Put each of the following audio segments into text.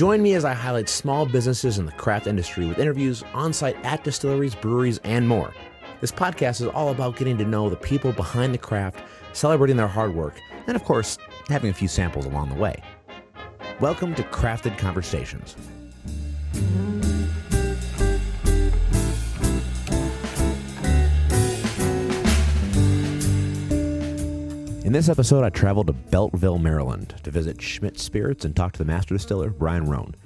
Join me as I highlight small businesses in the craft industry with interviews on site at distilleries, breweries, and more. This podcast is all about getting to know the people behind the craft, celebrating their hard work, and of course, having a few samples along the way. Welcome to Crafted Conversations. In this episode, I traveled to Beltsville, Maryland to visit Shmidt Spirits and talk to the master distiller, Brian Roan.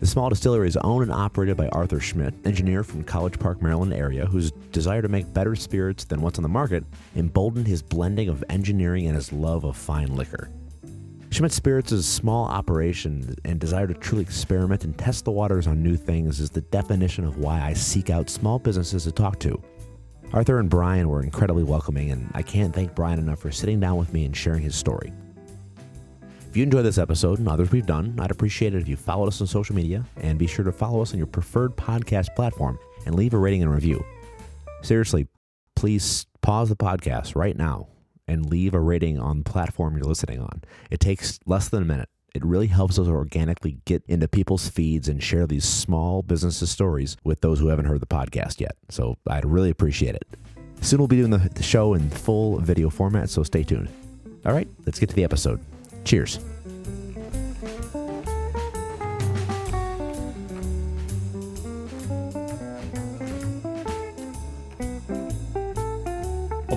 The small distillery is owned and operated by Arthur Shmidt, engineer from College Park, Maryland area, whose desire to make better spirits than what's on the market emboldened his blending of engineering and his love of fine liquor. Shmidt Spirits' is a small operation and desire to truly experiment and test the waters on new things is the definition of why I seek out small businesses to talk to. Arthur and Brian were incredibly welcoming, and I can't thank Brian enough for sitting down with me and sharing his story. If you enjoyed this episode and others we've done, I'd appreciate it if you followed us on social media and be sure to follow us on your preferred podcast platform and leave a rating and review. Seriously, please pause the podcast right now and leave a rating on the platform you're listening on. It takes less than a minute. It really helps us organically get into people's feeds and share these small businesses stories with those who haven't heard the podcast yet. So I'd really appreciate it. Soon we'll be doing the show in full video format, so stay tuned. All right, let's get to the episode. Cheers.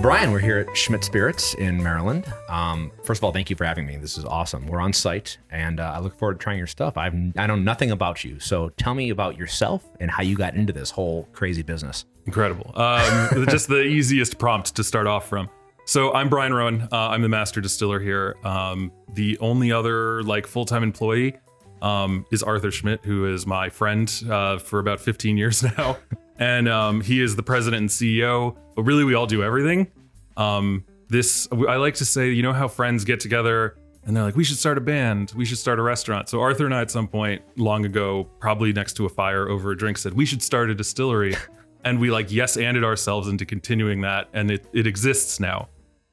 Well, Brian, we're here at Shmidt Spirits in Maryland. Um, first of all, thank you for having me. This is awesome. We're on site, and uh, I look forward to trying your stuff. I've I know nothing about you, so tell me about yourself and how you got into this whole crazy business. Incredible. Um, just the easiest prompt to start off from. So I'm Brian Roan. Uh, I'm the master distiller here. Um, the only other like full-time employee um, is Arthur Shmidt, who is my friend uh, for about 15 years now, and um, he is the president and CEO. But really, we all do everything. Um, this I like to say, you know how friends get together and they're like, we should start a band, we should start a restaurant. So Arthur and I, at some point long ago, probably next to a fire over a drink, said we should start a distillery. and we like yes anded ourselves into continuing that and it, it exists now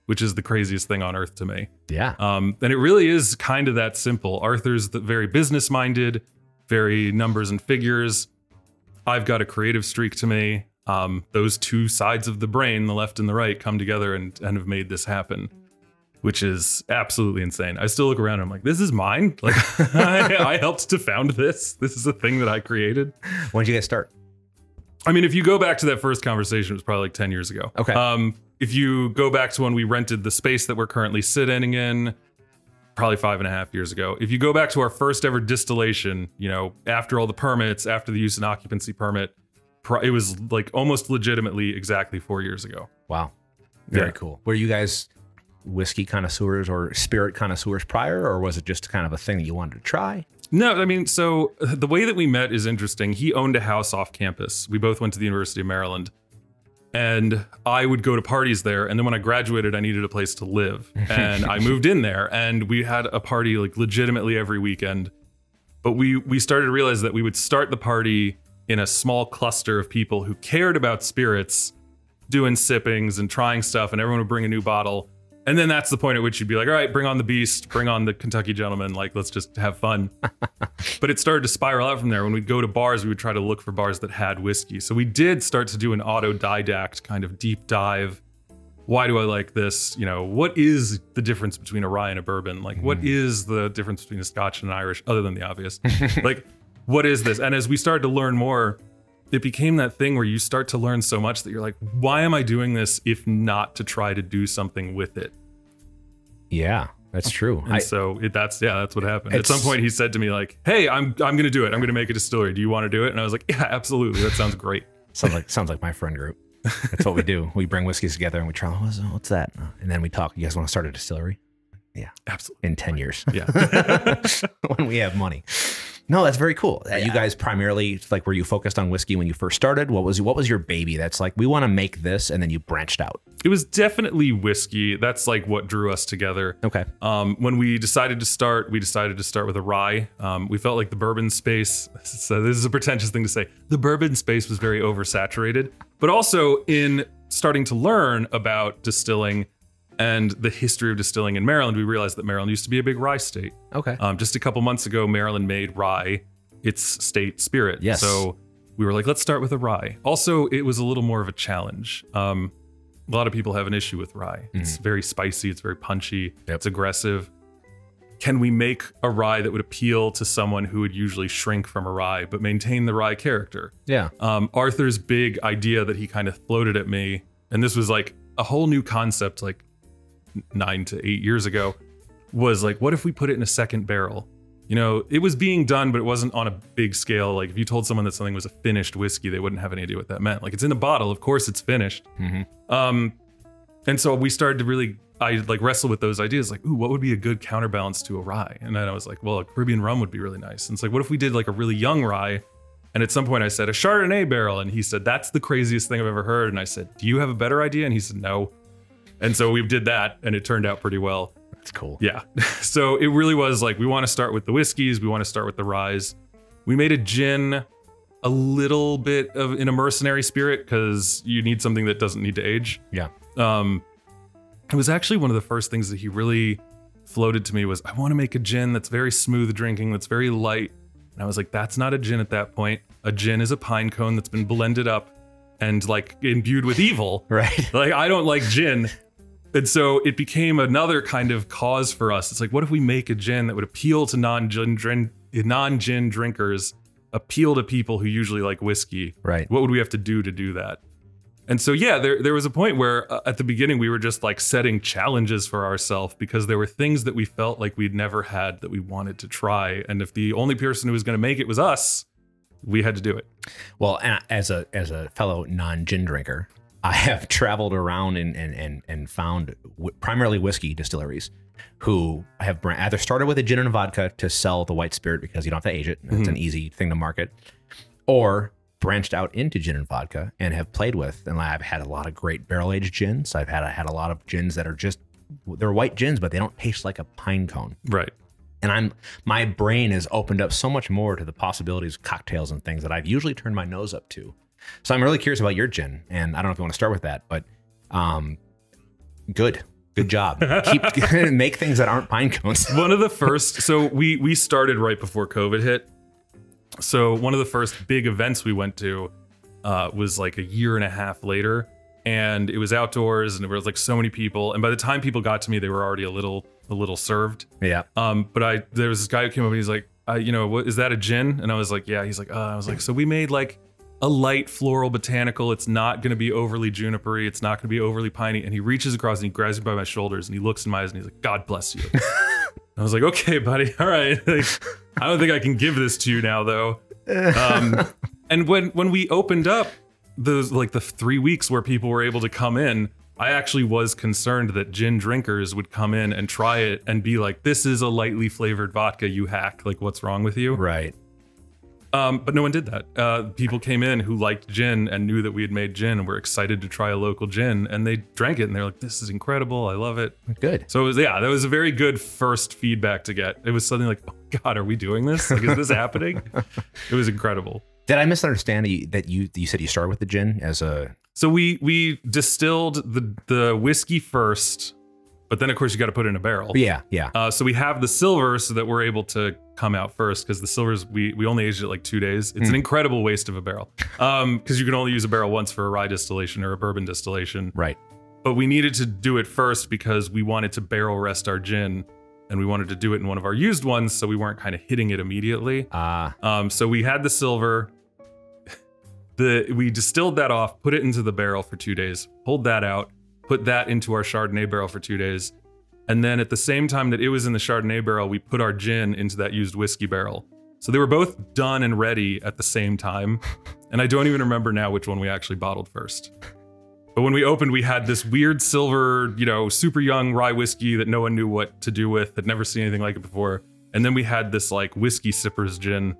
which is the craziest thing on earth to me Yeah. um, and it really is kind of that simple arthur's the very business minded very numbers and figures i've got a creative streak to me um, those two sides of the brain the left and the right come together and, and have made this happen which is absolutely insane i still look around and i'm like this is mine like I, I helped to found this this is a thing that i created when did you guys start? I mean, if you go back to that first conversation, it was probably like 10 years ago. Okay. Um, if you go back to when we rented the space that we're currently sitting in, probably five and a half years ago. If you go back to our first ever distillation, you know, after all the permits, after the use and occupancy permit, it was like almost legitimately exactly four years ago. Wow. Very Yeah. cool. Were you guys whiskey connoisseurs or spirit connoisseurs prior, or was it just kind of a thing that you wanted to try? No, I mean, so the way that we met is interesting. He owned a house off campus. We both went to the University of Maryland. And I would go to parties there. And then when I graduated, I needed a place to live. And I moved in there and we had a party like legitimately every weekend. But we we started to realize that we would start the party in a small cluster of people who cared about spirits, doing sippings and trying stuff, and everyone would bring a new bottle. And then that's the point at which you'd be like, all right, bring on the beast, bring on the Kentucky gentleman, like let's just have fun. but it started to spiral out from there. When we'd go to bars, we would try to look for bars that had whiskey. So we did start to do an autodidact kind of deep dive. Why do I like this? You know, what is the difference between a rye and a bourbon? Like, what hmm. is the difference between a Scotch and an Irish, other than the obvious? like, what is this? And as we started to learn more, it became that thing where you start to learn so much that you're like, why am I doing this if not to try to do something with it? Yeah, that's true. And I, so it, that's yeah, that's what happened. At some point, he said to me like, "Hey, I'm I'm gonna do it. I'm gonna make a distillery. Do you want to do it?" And I was like, "Yeah, absolutely. That sounds great." sounds like sounds like my friend group. That's what we do. We bring whiskeys together and we try. Oh, what's, what's that? Uh, and then we talk. You guys want to start a distillery? Yeah, absolutely. in 10 years Yeah. when we have money. No, that's very cool. Uh, You guys primarily like were you focused on whiskey when you first started? What was what was your baby that's like we want to make this and then you branched out? it was definitely whiskey. That's like what drew us together. Okay. Um, when we decided to start, we decided to start with a rye. Um, we felt like the bourbon space, so this is a pretentious thing to say, the bourbon space was very oversaturated. But also in starting to learn about distilling and the history of distilling in Maryland, we realized that Maryland used to be a big rye state. Okay. Um, just a couple months ago, Maryland made rye its state spirit. Yes. So we were like, let's start with a rye. Also, it was a little more of a challenge. Um, a lot of people have an issue with rye. It's very spicy, it's very punchy, Yep. it's aggressive. Can we make a rye that would appeal to someone who would usually shrink from a rye, but maintain the rye character? yeah. um, Arthur's big idea that he kind of floated at me, and this was like a whole new concept, like nine to eight years ago, was like, what if we put it in a second barrel? You know, it was being done, but it wasn't on a big scale. Like if you told someone that something was a finished whiskey, they wouldn't have any idea what that meant. Like it's in the bottle, of course it's finished. Mhm. Um, and so we started to really, I like wrestle with those ideas, like, ooh, what would be a good counterbalance to a rye? And then I was like, well, a Caribbean rum would be really nice. And it's like, what if we did like a really young rye? And at some point I said, a Chardonnay barrel. And he said, that's the craziest thing I've ever heard. And I said, do you have a better idea? And he said, no. And so we did that and it turned out pretty well. That's cool. Yeah. So it really was like, we want to start with the whiskeys, we want to start with the ryes. We made a gin a little bit of in a mercenary spirit because you need something that doesn't need to age Yeah. um it was actually one of the first things that he really floated to me was i want to make a gin that's very smooth drinking that's very light and i was like that's not a gin at that point a gin is a pine cone that's been blended up and like imbued with evil Right. like i don't like gin and so it became another kind of cause for us it's like what if we make a gin that would appeal to non-gin drin- non-gin drinkers appeal to people who usually like whiskey Right. what would we have to do to do that? And so, yeah, there, there was a point where uh, at the beginning we were just like setting challenges for ourselves because there were things that we felt like we'd never had that we wanted to try. And if the only person who was going to make it was us, we had to do it. Well, as a as a fellow non gin drinker, I have traveled around and and and, and found w- primarily whiskey distilleries who have brand, either started with a gin and vodka to sell the white spirit because you don't have to age it. It's an mhm. easy thing to market, or branched out into gin and vodka and have played with. And I've had a lot of great barrel aged gins. I've had I had a lot of gins that are just they're white gins, but they don't taste like a pine cone Right. and I'm my brain has opened up so much more to the possibilities of cocktails and things that I've usually turned my nose up to. So I'm really curious about your gin, and I don't know if you want to start with that, but um, good, good job. Keep make things that aren't pine cones. one of the first so we we started right before covid hit. So one of the first big events we went to uh, was like a year and a half later and it was outdoors and there was like so many people and by the time people got to me they were already a little a little served. Yeah, um but i there was this guy who came up and he's like uh, you know what is that a gin? And i was like yeah. He's like uh, i was like so we made like a light floral botanical it's not going to be overly junipery it's not going to be overly piney and he reaches across and he grabs me by my shoulders and he looks in my eyes and he's like god bless you I was like, okay, buddy, all right. Like, I don't think I can give this to you now, though. Um, and when when we opened up those like the three weeks where people were able to come in, I actually was concerned that gin drinkers would come in and try it and be like, "This is a lightly flavored vodka, you hack! Like, what's wrong with you?" right. Um, but no one did that. Uh, people came in who liked gin and knew that we had made gin and were excited to try a local gin, and they drank it and they're like, "This is incredible! I love it." Good. So it was, yeah, that was a very good first feedback to get. It was something like, oh God, are we doing this? Like, is this happening? It was incredible. Did I misunderstand that you, that you you said you started with the gin as a So we we distilled the the whiskey first, but then of course you got to put it in a barrel. yeah yeah Uh, so we have the silver so that we're able to come out first because the silvers we we only aged it like two days. It's an incredible waste of a barrel because you can only use a barrel once for a rye distillation or a bourbon distillation. right. But we needed to do it first because we wanted to barrel rest our gin and we wanted to do it in one of our used ones so we weren't kind of hitting it immediately. Uh um, so we had the silver. The we distilled that off put it into the barrel for two days pulled that out put that into our chardonnay barrel for two days and then at the same time that it was in the chardonnay barrel we put our gin into that used whiskey barrel so they were both done and ready at the same time and i don't even remember now which one we actually bottled first but when we opened, we had this weird silver, you know, super young rye whiskey that no one knew what to do with, had never seen anything like it before. And then we had this like whiskey sippers gin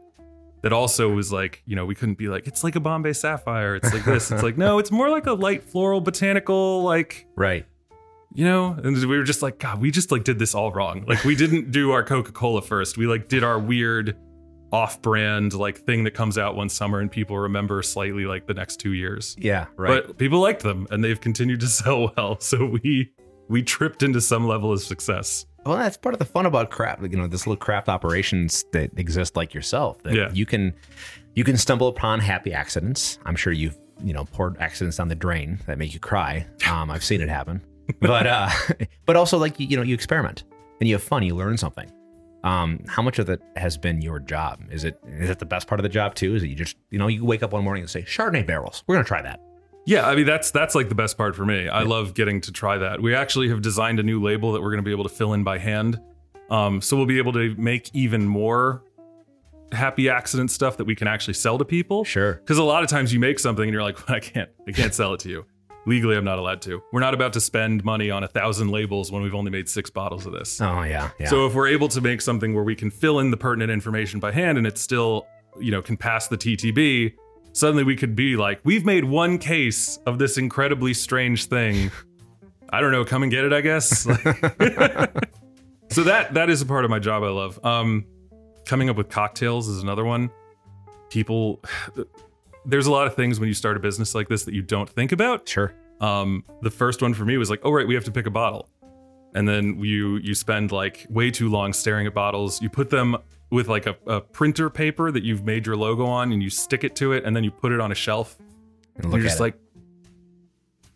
that also was like, you know, we couldn't be like, it's like a Bombay Sapphire. It's like this. It's like, no, it's more like a light floral botanical, like, right you know? And we were just like, God, we just like did this all wrong. Like we didn't do our Coca-Cola first. We like did our weird off-brand like thing that comes out one summer and people remember slightly like the next two years yeah right but people liked them and they've continued to sell well so we we tripped into some level of success. Well, that's part of the fun about craft. You know, this little craft operations that exist like yourself. That Yeah. you can you can stumble upon happy accidents. I'm sure you've you know poured accidents down the drain that make you cry. Um, I've seen it happen. But uh, but also like you, know you experiment and you have fun. You learn something. Um, how much of it has been your job? Is it is it the best part of the job too? Is it you just you know you wake up one morning and say Chardonnay barrels? We're gonna try that. Yeah, I mean that's that's like the best part for me. I love getting to try that. We actually have designed a new label that we're going to be able to fill in by hand. Um, so we'll be able to make even more happy accident stuff that we can actually sell to people. Sure. Because a lot of times you make something and you're like, I can't, I can't sell it to you. Legally, I'm not allowed to. We're not about to spend money on a thousand labels when we've only made six bottles of this. Oh yeah, yeah. So if we're able to make something where we can fill in the pertinent information by hand and it still, you know, can pass the TTB, suddenly we could be like, we've made one case of this incredibly strange thing. I don't know, come and get it, I guess. so that that is a part of my job I love. Um coming up with cocktails is another one. People there's a lot of things when you start a business like this that you don't think about. sure. Um, the first one for me was like, oh right, we have to pick a bottle, and then you you spend like way too long staring at bottles. You put them with like a, a printer paper that you've made your logo on, and you stick it to it, and then you put it on a shelf. And And look you're at just it. like,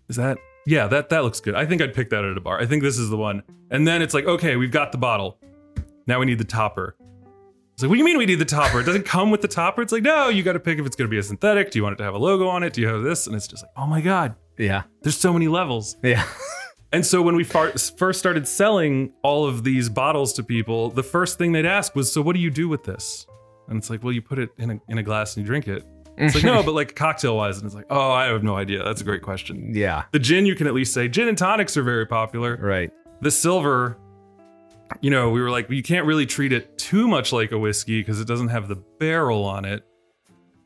is that? Yeah, that that looks good. I think I'd pick that at a bar. I think this is the one. And then it's like, okay, we've got the bottle. Now we need the topper. It's like, what do you mean we need the topper? It doesn't come with the topper. It's like, no, you got to pick if it's going to be a synthetic. Do you want it to have a logo on it? Do you have this? And it's just like, oh my god, yeah, there's so many levels. yeah. And so when we far- first started selling all of these bottles to people, the first thing they'd ask was, "So what do you do with this?" And it's like, "Well, you put it in a in a glass and you drink it." It's like, "No, but like cocktail wise." And it's like, "Oh, I have no idea. That's a great question." yeah. The gin, you can at least say gin and tonics are very popular. Right. The silver, you know, we were like, you can't really treat it too much like a whiskey because it doesn't have the barrel on it.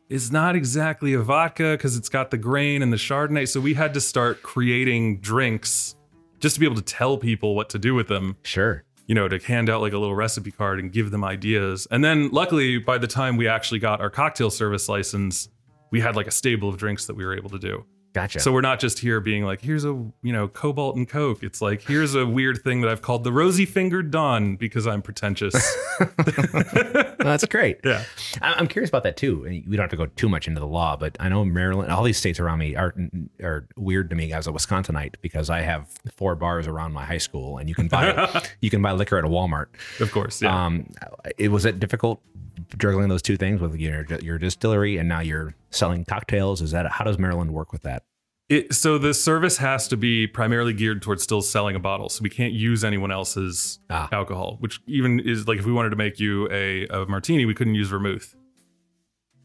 It's not exactly a vodka because it's got the grain and the Chardonnay. So we had to start creating drinks just to be able to tell people what to do with them, Sure. you know, to hand out like a little recipe card and give them ideas. And then luckily, by the time we actually got our cocktail service license, we had like a stable of drinks that we were able to do. Gotcha. So we're not just here being like, here's a you know cobalt and coke. It's like here's a weird thing that I've called the rosy fingered dawn because I'm pretentious. that's great. yeah, I'm curious about that too. We don't have to go too much into the law, but I know Maryland, all these states around me are are weird to me as a Wisconsinite because I have four bars around my high school, and you can buy you can buy liquor at a Walmart. of course. Yeah. Um, it was it difficult juggling those two things with your your distillery and now you're selling cocktails. Is that how does Maryland work with that? It, so the service has to be primarily geared towards still selling a bottle. So we can't use anyone else's Ah. alcohol, which even is like if we wanted to make you a, a martini, we couldn't use vermouth.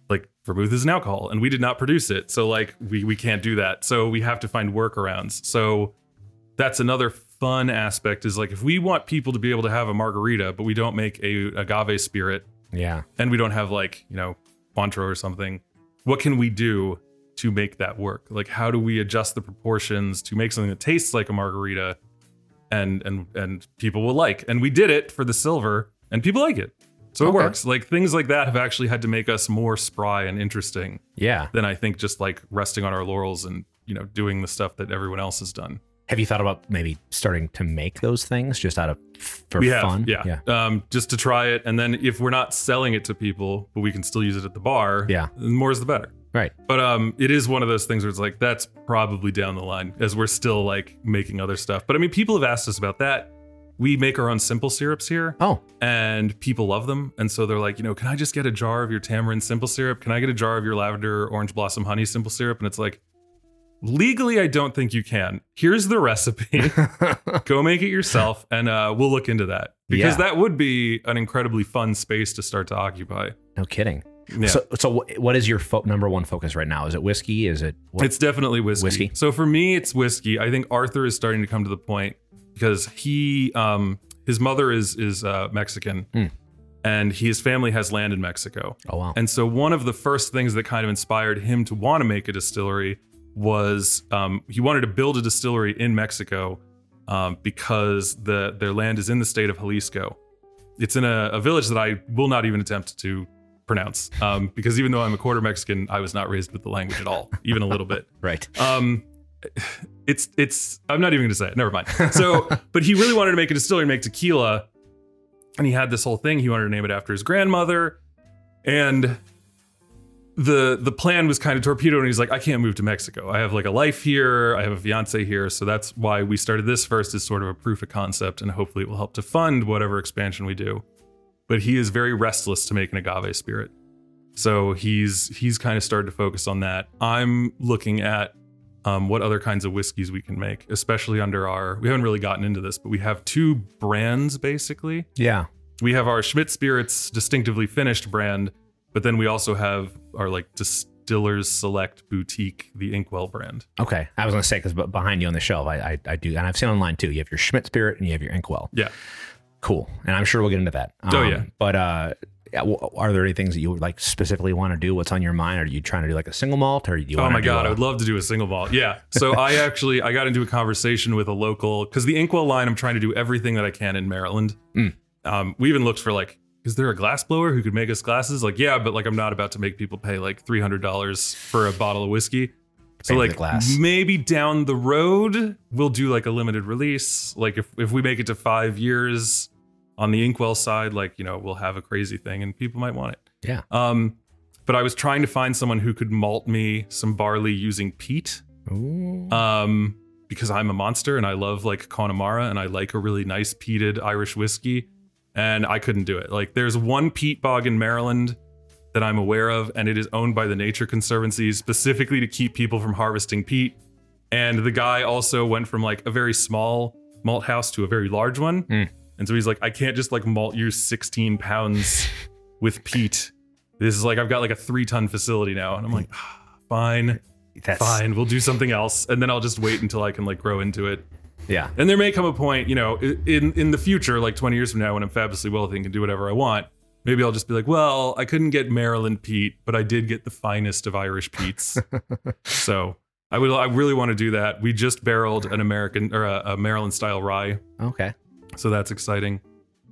Like vermouth is an alcohol, and we did not produce it, so like we we can't do that. So we have to find workarounds. So that's another fun aspect is like if we want people to be able to have a margarita, but we don't make a agave spirit, Yeah. and we don't have like you know Cointreau or something what can we do to make that work like how do we adjust the proportions to make something that tastes like a margarita and and and people will like and we did it for the silver and people like it so it Okay. works like things like that have actually had to make us more spry and interesting Yeah. than i think just like resting on our laurels and you know doing the stuff that everyone else has done Have you thought about maybe starting to make those things just out of for have, fun? yeah, Um, just to try it, and then if we're not selling it to people, but we can still use it at the bar, Yeah. the more is the better. Right. But um, it is one of those things where it's like that's probably down the line as we're still like making other stuff. But I mean, people have asked us about that. We make our own simple syrups here, Oh, and people love them. And so they're like, you know, can I just get a jar of your tamarind simple syrup? Can I get a jar of your lavender orange blossom honey simple syrup? And it's like, legally, I don't think you can. Here's the recipe. Go make it yourself, and uh, we'll look into that because Yeah. that would be an incredibly fun space to start to occupy. no kidding. Yeah. So, so what is your fo- number one focus right now? Is it whiskey? Is it what? It's definitely whiskey. Whiskey? So for me, it's whiskey. I think Arthur is starting to come to the point because he, um, his mother is is uh, Mexican, Hmm. and his family has land in Mexico. oh wow. And so one of the first things that kind of inspired him to want to make a distillery was um, he wanted to build a distillery in Mexico um, because the their land is in the state of Jalisco. It's in a, a village that I will not even attempt to pronounce um, because even though I'm a quarter Mexican, I was not raised with the language at all, even a little bit. right. Um, it's it's I'm not even gonna say it. Never mind. So, but he really wanted to make a distillery, and make tequila, and he had this whole thing. He wanted to name it after his grandmother, and the the plan was kind of torpedoed. And he's like, I can't move to Mexico. I have like a life here. I have a fiance here. So that's why we started this first as sort of a proof of concept, and hopefully it will help to fund whatever expansion we do. But he is very restless to make an agave spirit. So he's he's kind of started to focus on that. I'm looking at um, what other kinds of whiskeys we can make, especially under our. We haven't really gotten into this, but we have two brands basically. Yeah. We have our Shmidt Spirits distinctively finished brand, but then we also have our like Distillers Select Boutique, the Inkwell brand. Okay, I was gonna say because behind you on the shelf, I, I I do, and I've seen online too. You have your Shmidt Spirit and you have your Inkwell. Yeah. Cool, and I'm sure we'll get into that. Oh, yeah. But uh, yeah, well, are there any things that you would like specifically want to do? What's on your mind? Are you trying to do like a single malt, or do you? Oh my god, a- I would love to do a single malt. Yeah. So I actually I got into a conversation with a local because the Inkwell line, I'm trying to do everything that I can in Maryland. Mm. Um, we even looked for like, is there a glass blower who could make us glasses? Like, yeah, but like I'm not about to make people pay like three hundred dollars for a bottle of whiskey. So like maybe down the road we'll do like a limited release. Like if if we make it to five years on the Inkwell side, like you know we'll have a crazy thing and people might want it. Yeah. Um, but I was trying to find someone who could malt me some barley using peat. Ooh. Um, because I'm a monster and I love like Connemara and I like a really nice peated Irish whiskey. And I couldn't do it. Like there's one peat bog in Maryland that I'm aware of, and it is owned by the Nature Conservancy specifically to keep people from harvesting peat. And the guy also went from like a very small malt house to a very large one. Mm. And so he's like, I can't just like malt you 16 pounds with peat. This is like I've got like a three ton facility now. And I'm like, "Ah, fine, That's fine, we'll do something else. And then I'll just wait until I can like grow into it. Yeah. And there may come a point, you know, in in the future, like 20 years from now, when I'm fabulously wealthy and can do whatever I want, maybe I'll just be like, well, I couldn't get Maryland peat, but I did get the finest of Irish peats. so I would, I really want to do that. We just barreled an American or a, a Maryland style rye, Okay. so that's exciting.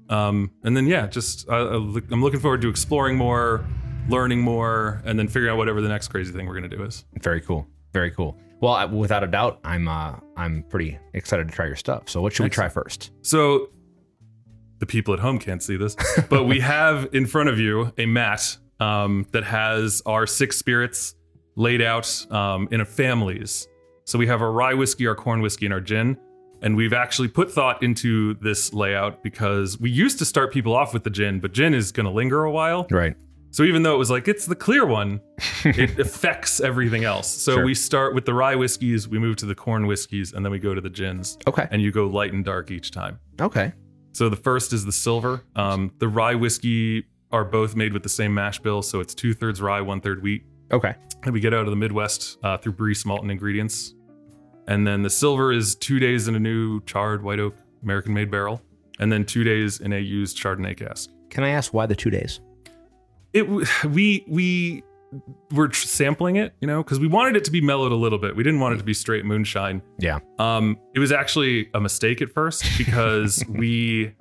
Um, and then yeah, just I, I I'm looking forward to exploring more, learning more, and then figuring out whatever the next crazy thing we're gonna do is. Very cool. Very cool. Well, I, without a doubt, I'm uh I'm pretty excited to try your stuff. So what should we try first? So the people at home can't see this, but we have in front of you a mat um, that has our six spirits laid out um, in a families. So we have our rye whiskey, our corn whiskey, and our gin. And we've actually put thought into this layout because we used to start people off with the gin, but gin is going to linger a while. Right. So even though it was like it's the clear one, it affects everything else. So Sure. we start with the rye whiskeys, we move to the corn whiskeys, and then we go to the gins. Okay. And you go light and dark each time. Okay. So the first is the silver. Um, the rye whiskey are both made with the same mash bill, so it's two thirds rye, one third wheat. Okay. And we get out of the Midwest uh, through Briess malt and ingredients. And then the silver is two days in a new charred white oak American made barrel, and then two days in a used Chardonnay cask. Can I ask why the two days? It we we were sampling it, you know, because we wanted it to be mellowed a little bit. We didn't want it to be straight moonshine. Yeah. Um, it was actually a mistake at first because we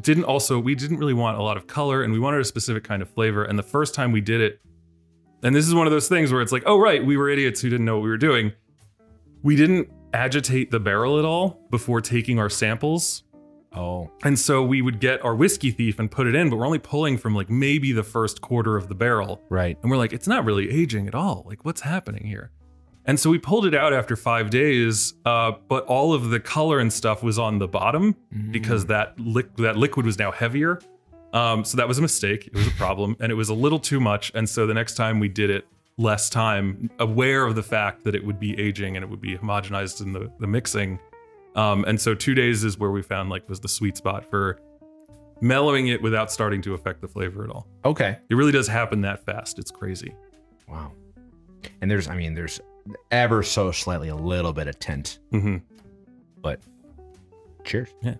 didn't also we didn't really want a lot of color and we wanted a specific kind of flavor. And the first time we did it, and this is one of those things where it's like, oh right, we were idiots who didn't know what we were doing. We didn't agitate the barrel at all before taking our samples. Oh. And so we would get our whiskey thief and put it in, but we're only pulling from like maybe the first quarter of the barrel. Right. And we're like, it's not really aging at all. Like, what's happening here? And so we pulled it out after five days, uh, but all of the color and stuff was on the bottom because that li- that liquid was now heavier. Um, so that was a mistake. It was a problem, and it was a little too much. And so the next time we did it, less time, aware of the fact that it would be aging and it would be homogenized in the the mixing. Um, and so two days is where we found like was the sweet spot for mellowing it without starting to affect the flavor at all. Okay. It really does happen that fast. It's crazy. Wow. And there's, I mean, there's ever so slightly a little bit of tint, hmm but cheers. Yeah.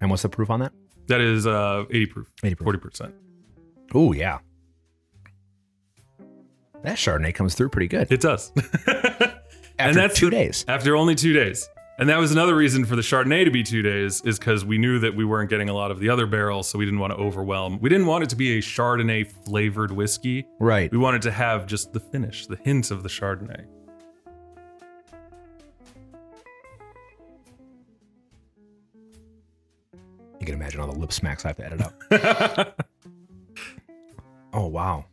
And what's the proof on that? That is uh 80 proof, 80 proof. 40%. Oh, yeah. That Chardonnay comes through pretty good. It does. After that's- two days. After only two days. And that was another reason for the Chardonnay to be two days, is because we knew that we weren't getting a lot of the other barrels, so we didn't want to overwhelm. We didn't want it to be a Chardonnay flavored whiskey. Right. We wanted to have just the finish, the hint of the Chardonnay. You can imagine all the lip smacks I have to edit up. oh wow.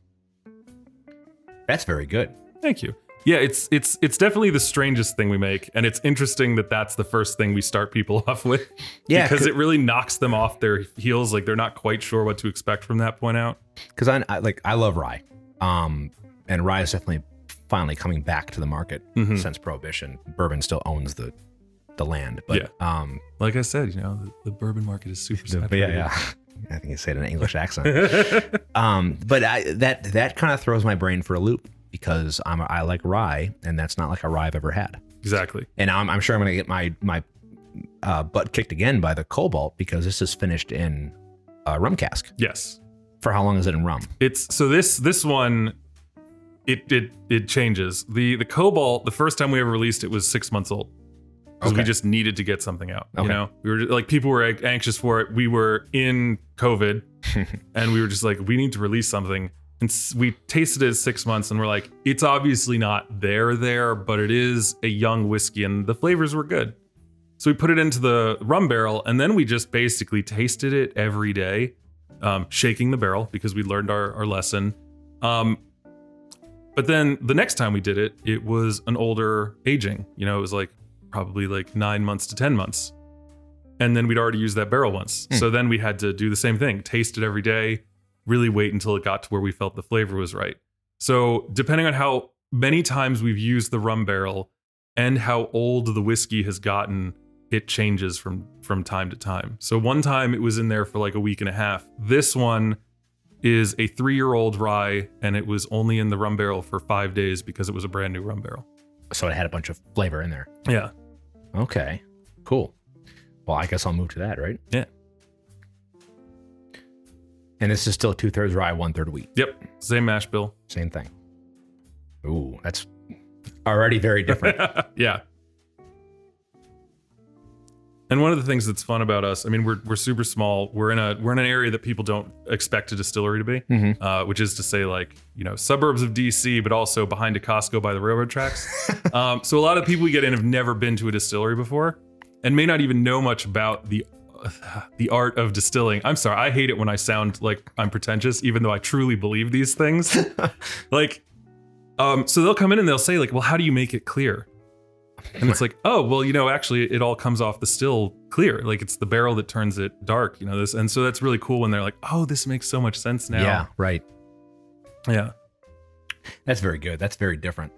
That's very good. Thank you. Yeah, it's it's it's definitely the strangest thing we make, and it's interesting that that's the first thing we start people off with. Yeah, because 'cause- it really knocks them off their heels. Like they're not quite sure what to expect from that point out. because I, I like I love rye, um, and rye is definitely finally coming back to the market Mhm. since prohibition. Bourbon still owns the the land, but Yeah. um, Like I said, you know, the, the bourbon market is super the- yeah, yeah. I think you said it in an English accent. um, but I, that that kind of throws my brain for a loop because I'm I like rye, and that's not like a rye I've ever had, exactly. and I'm, I'm sure I'm gonna get my my uh, butt kicked again by the Cobalt because this is finished in a rum cask. Yes. For how long is it in rum? It's so this this one it it it changes. The the Cobalt, the first time we ever released it was 6 months old. Because we just needed to get something out. Okay. You know? We were like people were anxious for it. We were in COVID and we were just like we need to release something. And we tasted it 6 months and we're like it's obviously not there there, but it is a young whiskey and the flavors were good. So we put it into the rum barrel and then we just basically tasted it every day um, shaking the barrel because we learned our, our lesson. Um, but then the next time we did it, it was an older aging. You know, it was like probably like nine months to 10 months. And then we'd already used that barrel once. Hmm. So then we had to do the same thing taste it every day, really wait until it got to where we felt the flavor was right. So depending on how many times we've used the rum barrel and how old the whiskey has gotten, it changes from from time to time. So one time it was in there for like a week and a half. This one is a 3-year-old rye and it was only in the rum barrel for 5 days because it was a brand new rum barrel. So it had a bunch of flavor in there. Yeah. Okay, cool. Well, I guess I'll move to that, right? Yeah. And this is still two thirds rye, one third wheat. Yep. Same mash bill. Same thing. Ooh, that's already very different. yeah. And one of the things that's fun about us, I mean, we're we're super small. We're in a we're in an area that people don't expect a distillery to be, Mhm. uh, which is to say, like you know, suburbs of DC, but also behind a Costco by the railroad tracks. um, so a lot of people we get in have never been to a distillery before, and may not even know much about the the art of distilling. I'm sorry, I hate it when I sound like I'm pretentious, even though I truly believe these things. like, um, so they'll come in and they'll say like, "Well, how do you make it clear?" And it's like, oh, well, you know, actually, it all comes off the still clear. Like it's the barrel that turns it dark. You know this, and so that's really cool when they're like, oh, this makes so much sense now. Yeah, right. yeah, That's very good. That's very different.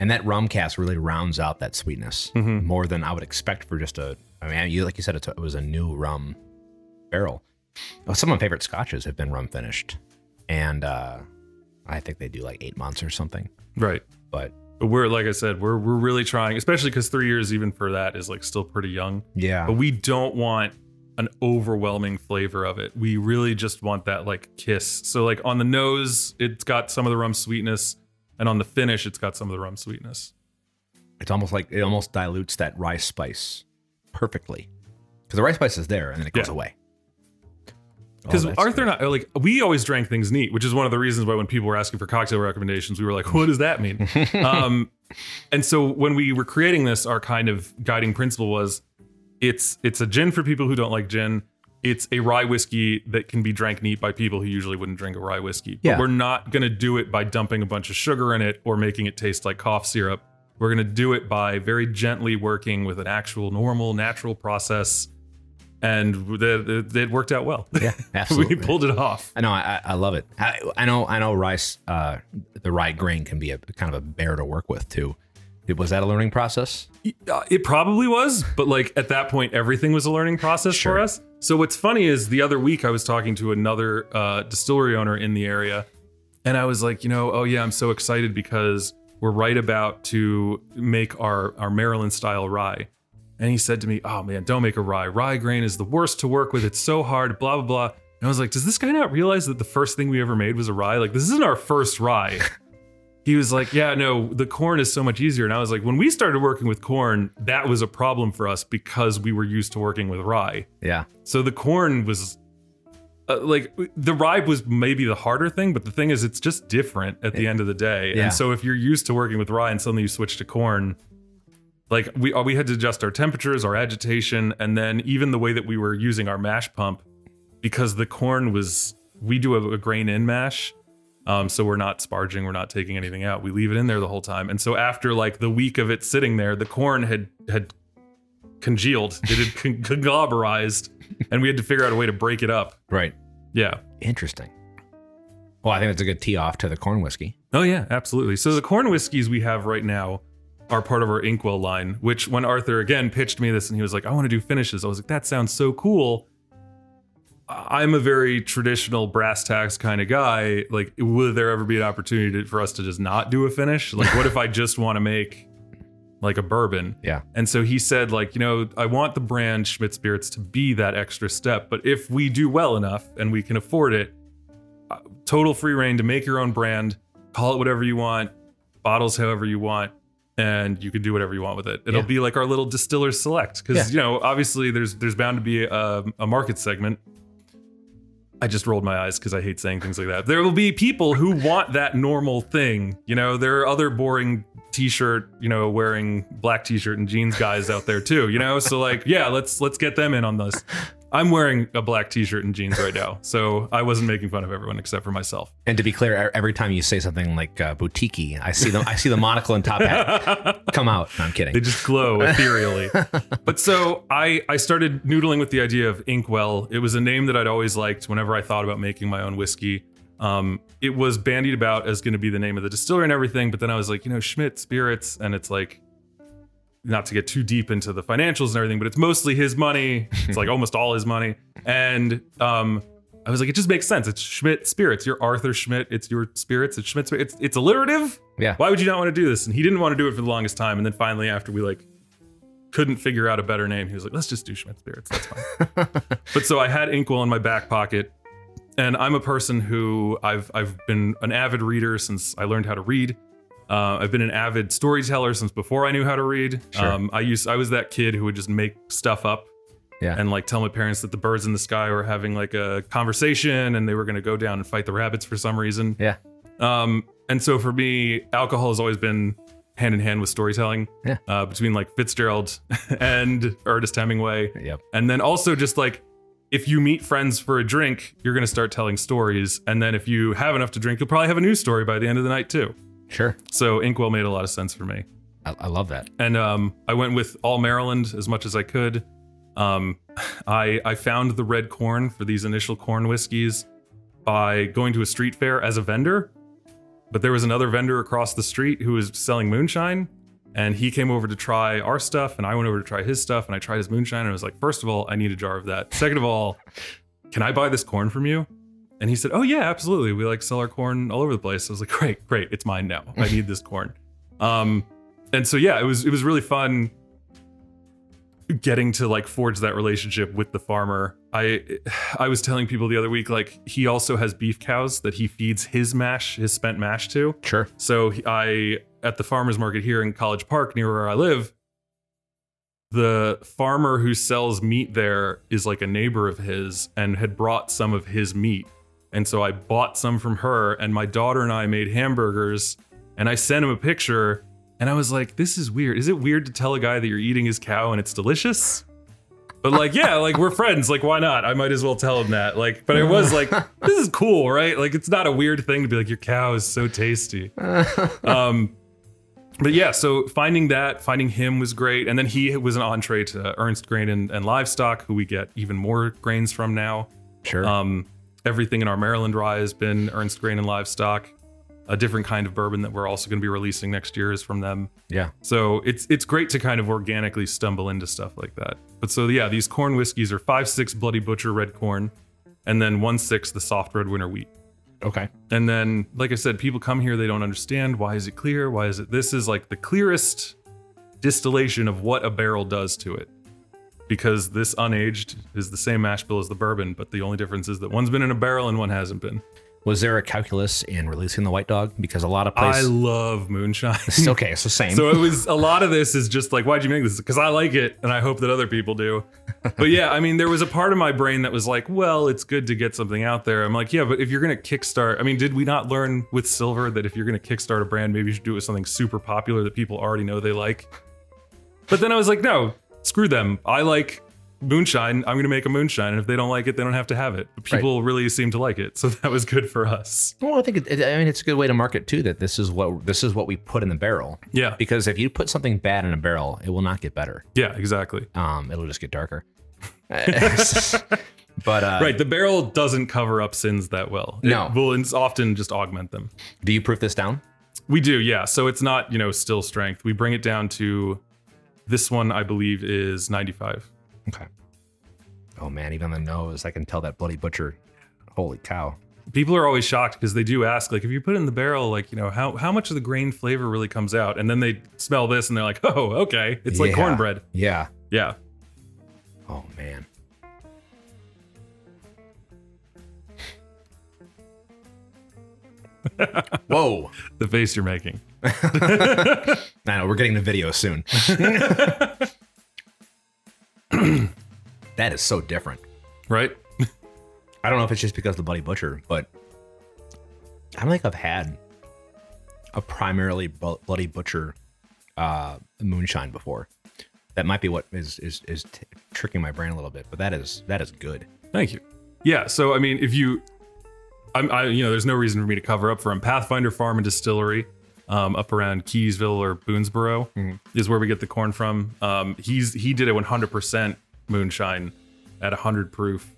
And that rum cast really rounds out that sweetness Mhm. more than I would expect for just a. I mean, you like you said, it was a new rum barrel. Oh, some of my favorite scotches have been rum finished, and uh, I think they do like eight months or something. right. But we're like I said, we're we're really trying, especially because three years even for that is like still pretty young. yeah, But we don't want an overwhelming flavor of it. We really just want that like kiss. So like on the nose, it's got some of the rum sweetness, and on the finish, it's got some of the rum sweetness. it's almost like it almost dilutes that rice spice perfectly because the rice spice is there and then it goes Yeah. away. Because Oh, Arthur good. and I, like, we always drank things neat, which is one of the reasons why when people were asking for cocktail recommendations, we were like, what does that mean? um, and so when we were creating this, our kind of guiding principle was it's it's a gin for people who don't like gin. It's a rye whiskey that can be drank neat by people who usually wouldn't drink a rye whiskey. But Yeah. we're not going to do it by dumping a bunch of sugar in it or making it taste like cough syrup. We're going to do it by very gently working with an actual normal natural process. And it, worked out well. yeah, absolutely. we pulled it off. I know, I, I love it. I, I know, I know. Rice, uh, the rye grain can be a kind of a bear to work with too. It- Was that a learning process? Uh, It probably was, but like at that point, everything was a learning process Sure. for us. So what's funny is the other week I was talking to another uh, distillery owner in the area, and I was like, you know, oh yeah, I'm so excited because we're right about to make our our Maryland style rye. And he said to me, oh man, don't make a rye. Rye grain is the worst to work with. It's so hard. Blah blah blah. And I was like, does this guy not realize that the first thing we ever made was a rye? Like this isn't our first rye. he was like, "Yeah, no, the corn is so much easier." And I was like, "When we started working with corn, that was a problem for us because we were used to working with rye. Yeah. So the corn was uh, like the rye was maybe the harder thing, but the thing is, it's just different at the end of the day. Yeah. And so if you're used to working with rye and suddenly you switch to corn, like we uh, we had to adjust our temperatures, our agitation, and then even the way that we were using our mash pump, because the corn was we do a, a grain in mash. Um, so we're not sparging, we're not taking anything out. We leave it in there the whole time. And so after like the week of it sitting there, the corn had had congealed, it had con- and we had to figure out a way to break it up. Right. Yeah. Interesting. Well, I think that's a good tee off to the corn whiskey. Oh yeah, absolutely. So the corn whiskeys we have right now are part of our Inkwell line. Which when Arthur again pitched me this and he was like, "I want to do finishes," I was like, "That sounds so cool." I'm a very traditional brass tacks kind of guy. Like, would there ever be an opportunity to, for us to just not do a finish? Like, what if I just want to make like a bourbon? Yeah. And so he said, like, you know, I want the brand Shmidt Spirits to be that extra step. But if we do well enough and we can afford it, uh, total free reign to make your own brand, call it whatever you want, bottles however you want, and you can do whatever you want with it. It'll Yeah. be like our little distiller select because Yeah. you know, obviously, there's there's bound to be a, a market segment. I just rolled my eyes because I hate saying things like that. There will be people who want that normal thing. You know, there are other boring t-shirt, you know, wearing black t-shirt and jeans guys out there too. You know, so like, yeah, let's let's get them in on this. I'm wearing a black t-shirt and jeans right now, so I wasn't making fun of everyone except for myself. And to be clear, every time you say something like uh, boutique I see them. I see the monocle and top hat come out. No, I'm kidding. They just glow ethereally. but so I I started noodling with the idea of Inkwell. It was a name that I'd always liked whenever I thought about making my own whiskey. Um, it was bandied about as going to be the name of the distillery and everything, but then I was like, you know, Shmidt Spirits, and it's like, not to get too deep into the financials and everything, but it's mostly his money. It's like almost all his money, and um, I was like, it just makes sense. It's Shmidt Spirits. You're Arthur Shmidt. It's your spirits. It's Shmidt. Spirits. It's it's alliterative yeah. why would you not want to do this? And he didn't want to do it for the longest time. And then finally, after we like couldn't figure out a better name, he was like, let's just do Shmidt Spirits. That's fine. but so I had Inkwell in my back pocket. And I'm a person who I've I've been an avid reader since I learned how to read. Uh, I've been an avid storyteller since before I knew how to read. Sure. Um, I used I was that kid who would just make stuff up Yeah. and like tell my parents that the birds in the sky were having like a conversation and they were going to go down and fight the rabbits for some reason. Yeah. Um, and so for me, alcohol has always been hand in hand with storytelling. Yeah. Uh, between like Fitzgerald and Ernest Hemingway, Yep. and then also just like if you meet friends for a drink, you're gonna start telling stories, and then if you have enough to drink, you'll probably have a new story by the end of the night too. Sure. So Inkwell made a lot of sense for me, I, I love that. and um, I went with all Maryland as much as I could. Um, I I found the red corn for these initial corn whiskeys by going to a street fair as a vendor. But there was another vendor across the street who was selling moonshine, and he came over to try our stuff, and I went over to try his stuff, and I tried his moonshine, and I was like, first of all, I need a jar of that. Second of all, can I buy this corn from you? And he said, oh yeah, absolutely. We like sell our corn all over the place. I was like, great, great, it's mine now. I need this corn. Um, and so yeah, it was it was really fun getting to like forge that relationship with the farmer. I I was telling people the other week like he also has beef cows that he feeds his mash, his spent mash to. Sure. So I at the farmers market here in College Park near where I live, the farmer who sells meat there is like a neighbor of his and had brought some of his meat. And so I bought some from her and my daughter and I made hamburgers and I sent him a picture and I was like, this is weird. Is it weird to tell a guy that you're eating his cow and it's delicious? But like, yeah, like we're friends. Like, why not? I might as well tell him that. Like, but it was like, this is cool, right? Like, it's not a weird thing to be like, your cow is so tasty. Um, but yeah, so finding that, finding him was great, and then he was an entree to Ernst Grain and, and Livestock, who we get even more grains from now. Sure. Um, everything in our Maryland rye has been Ernst Grain and Livestock. A different kind of bourbon that we're also going to be releasing next year is from them. yeah. So it's it's great to kind of organically stumble into stuff like that. But so yeah, these corn whiskeys are five six Bloody Butcher red corn, and then one six the soft red winter wheat. Okay. And then, like I said, people come here, they don't understand why is it clear? Why is it this is like the clearest distillation of what a barrel does to it. Because this unaged is the same mash bill as the bourbon, but the only difference is that one's been in a barrel and one hasn't been. Was there a calculus in releasing the white dog? Because a lot of places. I places. love moonshine. okay, so same. So it was a lot of this is just like, why'd you make this? Because I like it, and I hope that other people do. But yeah, I mean, there was a part of my brain that was like, well, it's good to get something out there. I'm like, yeah, but if you're gonna kickstart, I mean, did we not learn with Silver that if you're gonna kickstart a brand, maybe you should do it with something super popular that people already know they like? But then I was like, no, screw them. I like moonshine. I'm gonna make a moonshine, and if they don't like it, they don't have to have it. But people really seem to like it, so that was good for us. well, I think it, I mean it's a good way to market too. That this is what this is what we put in the barrel. Yeah, Because if you put something bad in a barrel, it will not get better. yeah, exactly. Um, it'll just get darker. but uh, Right, the barrel doesn't cover up sins that well. No. it will often just augment them. do you proof this down? We do, yeah. So it's not, you know, still strength. We bring it down to this one, I believe, is 95. Okay. Oh man, even the nose, I can tell that bloody butcher. Holy cow! People are always shocked because they do ask, like, if you put it in the barrel, like, you know, how how much of the grain flavor really comes out? And then they smell this and they're like, oh, okay, it's like Yeah. cornbread. Yeah. Yeah. Oh man. Whoa! The face you're making. I know we're getting the video soon. that is so different. Right? I don't know if it's just because of the Bloody Butcher, but I don't think I've had a primarily bu- Bloody Butcher uh, moonshine before. That might be what is is is t- tricking my brain a little bit, but that is that is good. Thank you. Yeah. So I mean, if you, I'm, I, you know, there's no reason for me to cover up for him. Pathfinder Farm and Distillery, um, up around Keysville or Boonsboro, is where we get the corn from. Um, he's he did a 100% moonshine at 100 proof,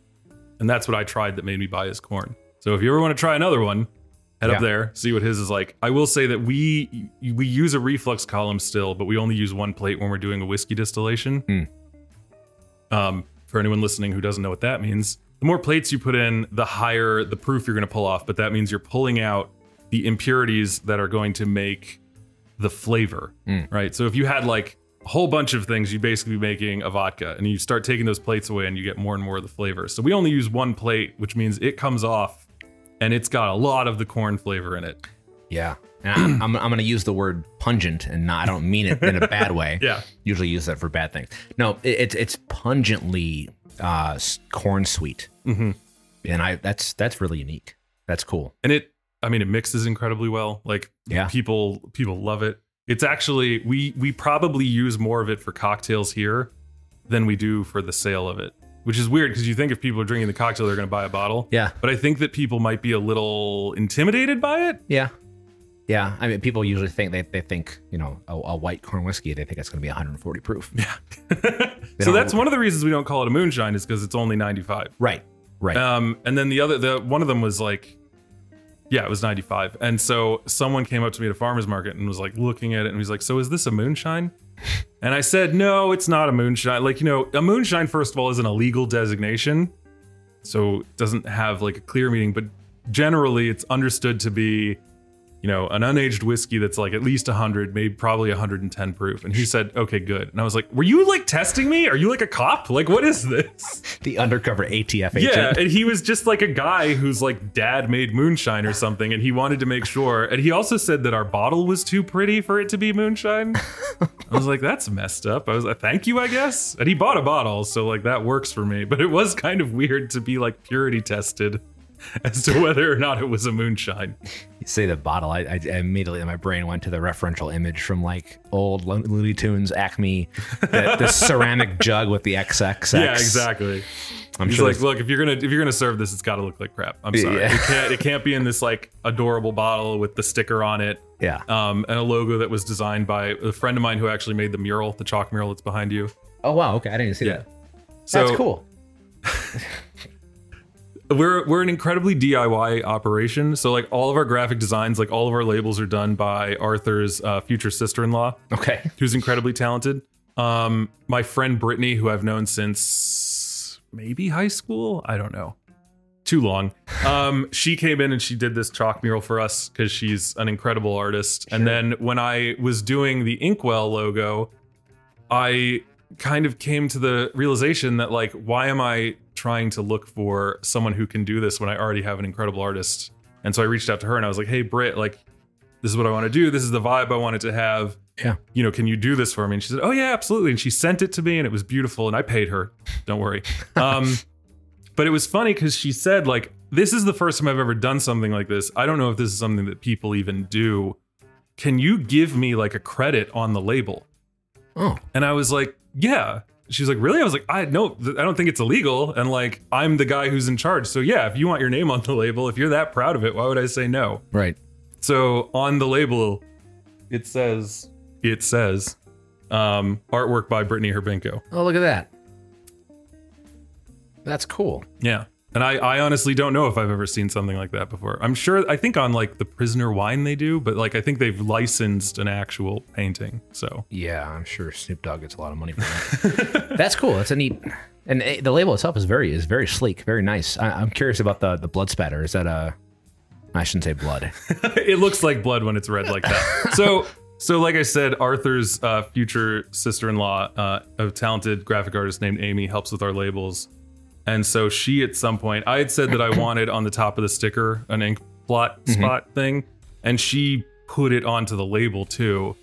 and that's what I tried that made me buy his corn. So if you ever want to try another one, head up there, see what his is like. I will say that we we use a reflux column still, but we only use one plate when we're doing a whiskey distillation. Um, for anyone listening who doesn't know what that means, the more plates you put in, the higher the proof you're going to pull off. But that means you're pulling out the impurities that are going to make the flavor, right? So if you had like a whole bunch of things, you'd basically be making a vodka, and you start taking those plates away, and you get more and more of the flavor. So we only use one plate, which means it comes off, and it's got a lot of the corn flavor in it. Yeah, and I'm, I'm I'm gonna use the word pungent, and not I don't mean it in a bad way. Yeah. usually use that for bad things. No, it, it's it's pungently uh, corn sweet, Mm-hmm. and I that's that's really unique. That's cool. and it i mean it mixes incredibly well like Yeah. people people love it it's actually we we probably use more of it for cocktails here than we do for the sale of it which is weird because you think if people are drinking the cocktail they're going to buy a bottle Yeah, but i think that people might be a little intimidated by it yeah, yeah. I mean, people usually think they, they think you know a, a white corn whiskey. They think it's gonna be 140 proof. yeah so that's one of the reasons we don't call it a moonshine is because it's only 95 Right, right. Um, and then the other, the one of them was like, yeah, it was 95. And so someone came up to me at a farmer's market and was like looking at it and was like, so is this a moonshine? And I said, no, it's not a moonshine. Like, you know, a moonshine, first of all, is an illegal designation. So it doesn't have like a clear meaning, but generally it's understood to be, you know, an unaged whiskey that's like at least 100, maybe probably 110 proof. And he said, okay, good. And I was like, were you like testing me? Are you like a cop? Like, what is this? the undercover ATF agent. Yeah, and he was just like a guy whose like dad made moonshine or something, and he wanted to make sure. And he also said that our bottle was too pretty for it to be moonshine. I was like, that's messed up. I was like, thank you, I guess. And he bought a bottle, so like that works for me. But it was kind of weird to be like purity tested as to whether or not it was a moonshine. Say the bottle, I, I immediately my brain went to the referential image from like old Lo- Looney Tunes Acme, the, the ceramic jug with the XXX. Yeah, exactly. I'm He's sure. like, there's- look, if you're gonna if you're gonna serve this, it's got to look like crap. I'm sorry, Yeah. it can't it can't be in this like adorable bottle with the sticker on it. yeah. um, and a logo that was designed by a friend of mine who actually made the mural, the chalk mural that's behind you. Oh wow. Okay, I didn't see Yeah. that. So That's cool. we're we're an incredibly DIY operation. So like all of our graphic designs, like all of our labels are done by Arthur's uh, future sister-in-law, Okay. who's incredibly talented. Um, my friend Brittany, who I've known since maybe high school, I don't know, too long. Um, she came in and she did this chalk mural for us because she's an incredible artist. And then when I was doing the Inkwell logo, I kind of came to the realization that like, why am I trying to look for someone who can do this when I already have an incredible artist And so I reached out to her and I was like, "Hey, Britt, like, this is what I want to do. This is the vibe I wanted to have. Yeah. You know, can you do this for me?" And she said, "Oh yeah, absolutely." And she sent it to me, and it was beautiful. And I paid her. Don't worry. Um, but it was funny because she said, like, this is the first time I've ever done something like this. I don't know if this is something that people even do. Can you give me like a credit on the label? Oh, And I was like, yeah. She's like, really? I was like, I no, th- I don't think it's illegal. And like, I'm the guy who's in charge. So yeah, if you want your name on the label, if you're that proud of it, why would I say no? right. So on the label, it says, it says, um, artwork by Brittany Herbinko. Oh, look at that. That's cool. Yeah. And I, I honestly don't know if I've ever seen something like that before. I'm sure, I think on like the Prisoner Wine they do, but like I think they've licensed an actual painting. So Yeah, I'm sure Snoop Dogg gets a lot of money for that. That's cool. That's a neat. And eh, the label itself is very is very sleek, very nice. I, I'm curious about the the blood spatter. Is that a? I shouldn't say blood. it looks like blood when it's red like that. So, so like I said, Arthur's uh, future sister-in-law, uh, a talented graphic artist named Amy, helps with our labels, and so she at some point, I had said that I wanted on the top of the sticker an ink blot mm-hmm. spot thing, and she put it onto the label too.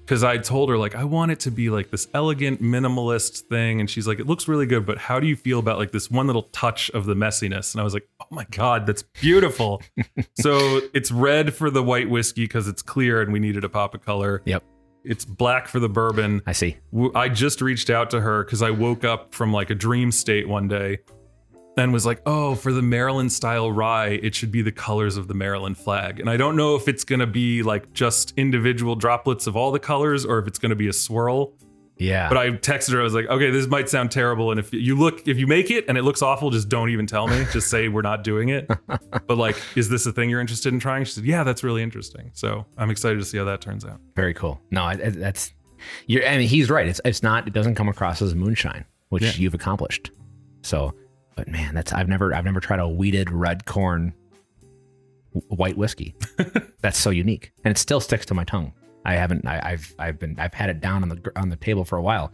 Because I told her like I want it to be like this elegant minimalist thing, and she's like, it looks really good, but how do you feel about like this one little touch of the messiness? And I was like, oh my god, that's beautiful. so it's red for the white whiskey because it's clear and we needed a pop of color. Yep, It's black for the bourbon. I see. W- I just reached out to her because I woke up from like a dream state one day and was like, oh, for the Maryland style rye, it should be the colors of the Maryland flag. And I don't know if it's going to be like just individual droplets of all the colors or if it's going to be a swirl. Yeah, But I texted her, I was like, okay, this might sound terrible. And if you look, if you make it and it looks awful, just don't even tell me. Just say we're not doing it. but like, is this a thing you're interested in trying? She said, yeah, that's really interesting. So I'm excited to see how that turns out. very cool. No, I, I- that's. You're. I mean, he's right. It's it's not. It doesn't come across as moonshine, which Yeah. you've accomplished. So, but man, that's I've never I've never tried a weeded red corn white whiskey. that's so unique, and it still sticks to my tongue. I haven't. I, I've I've been I've had it down on the gr- on the table for a while,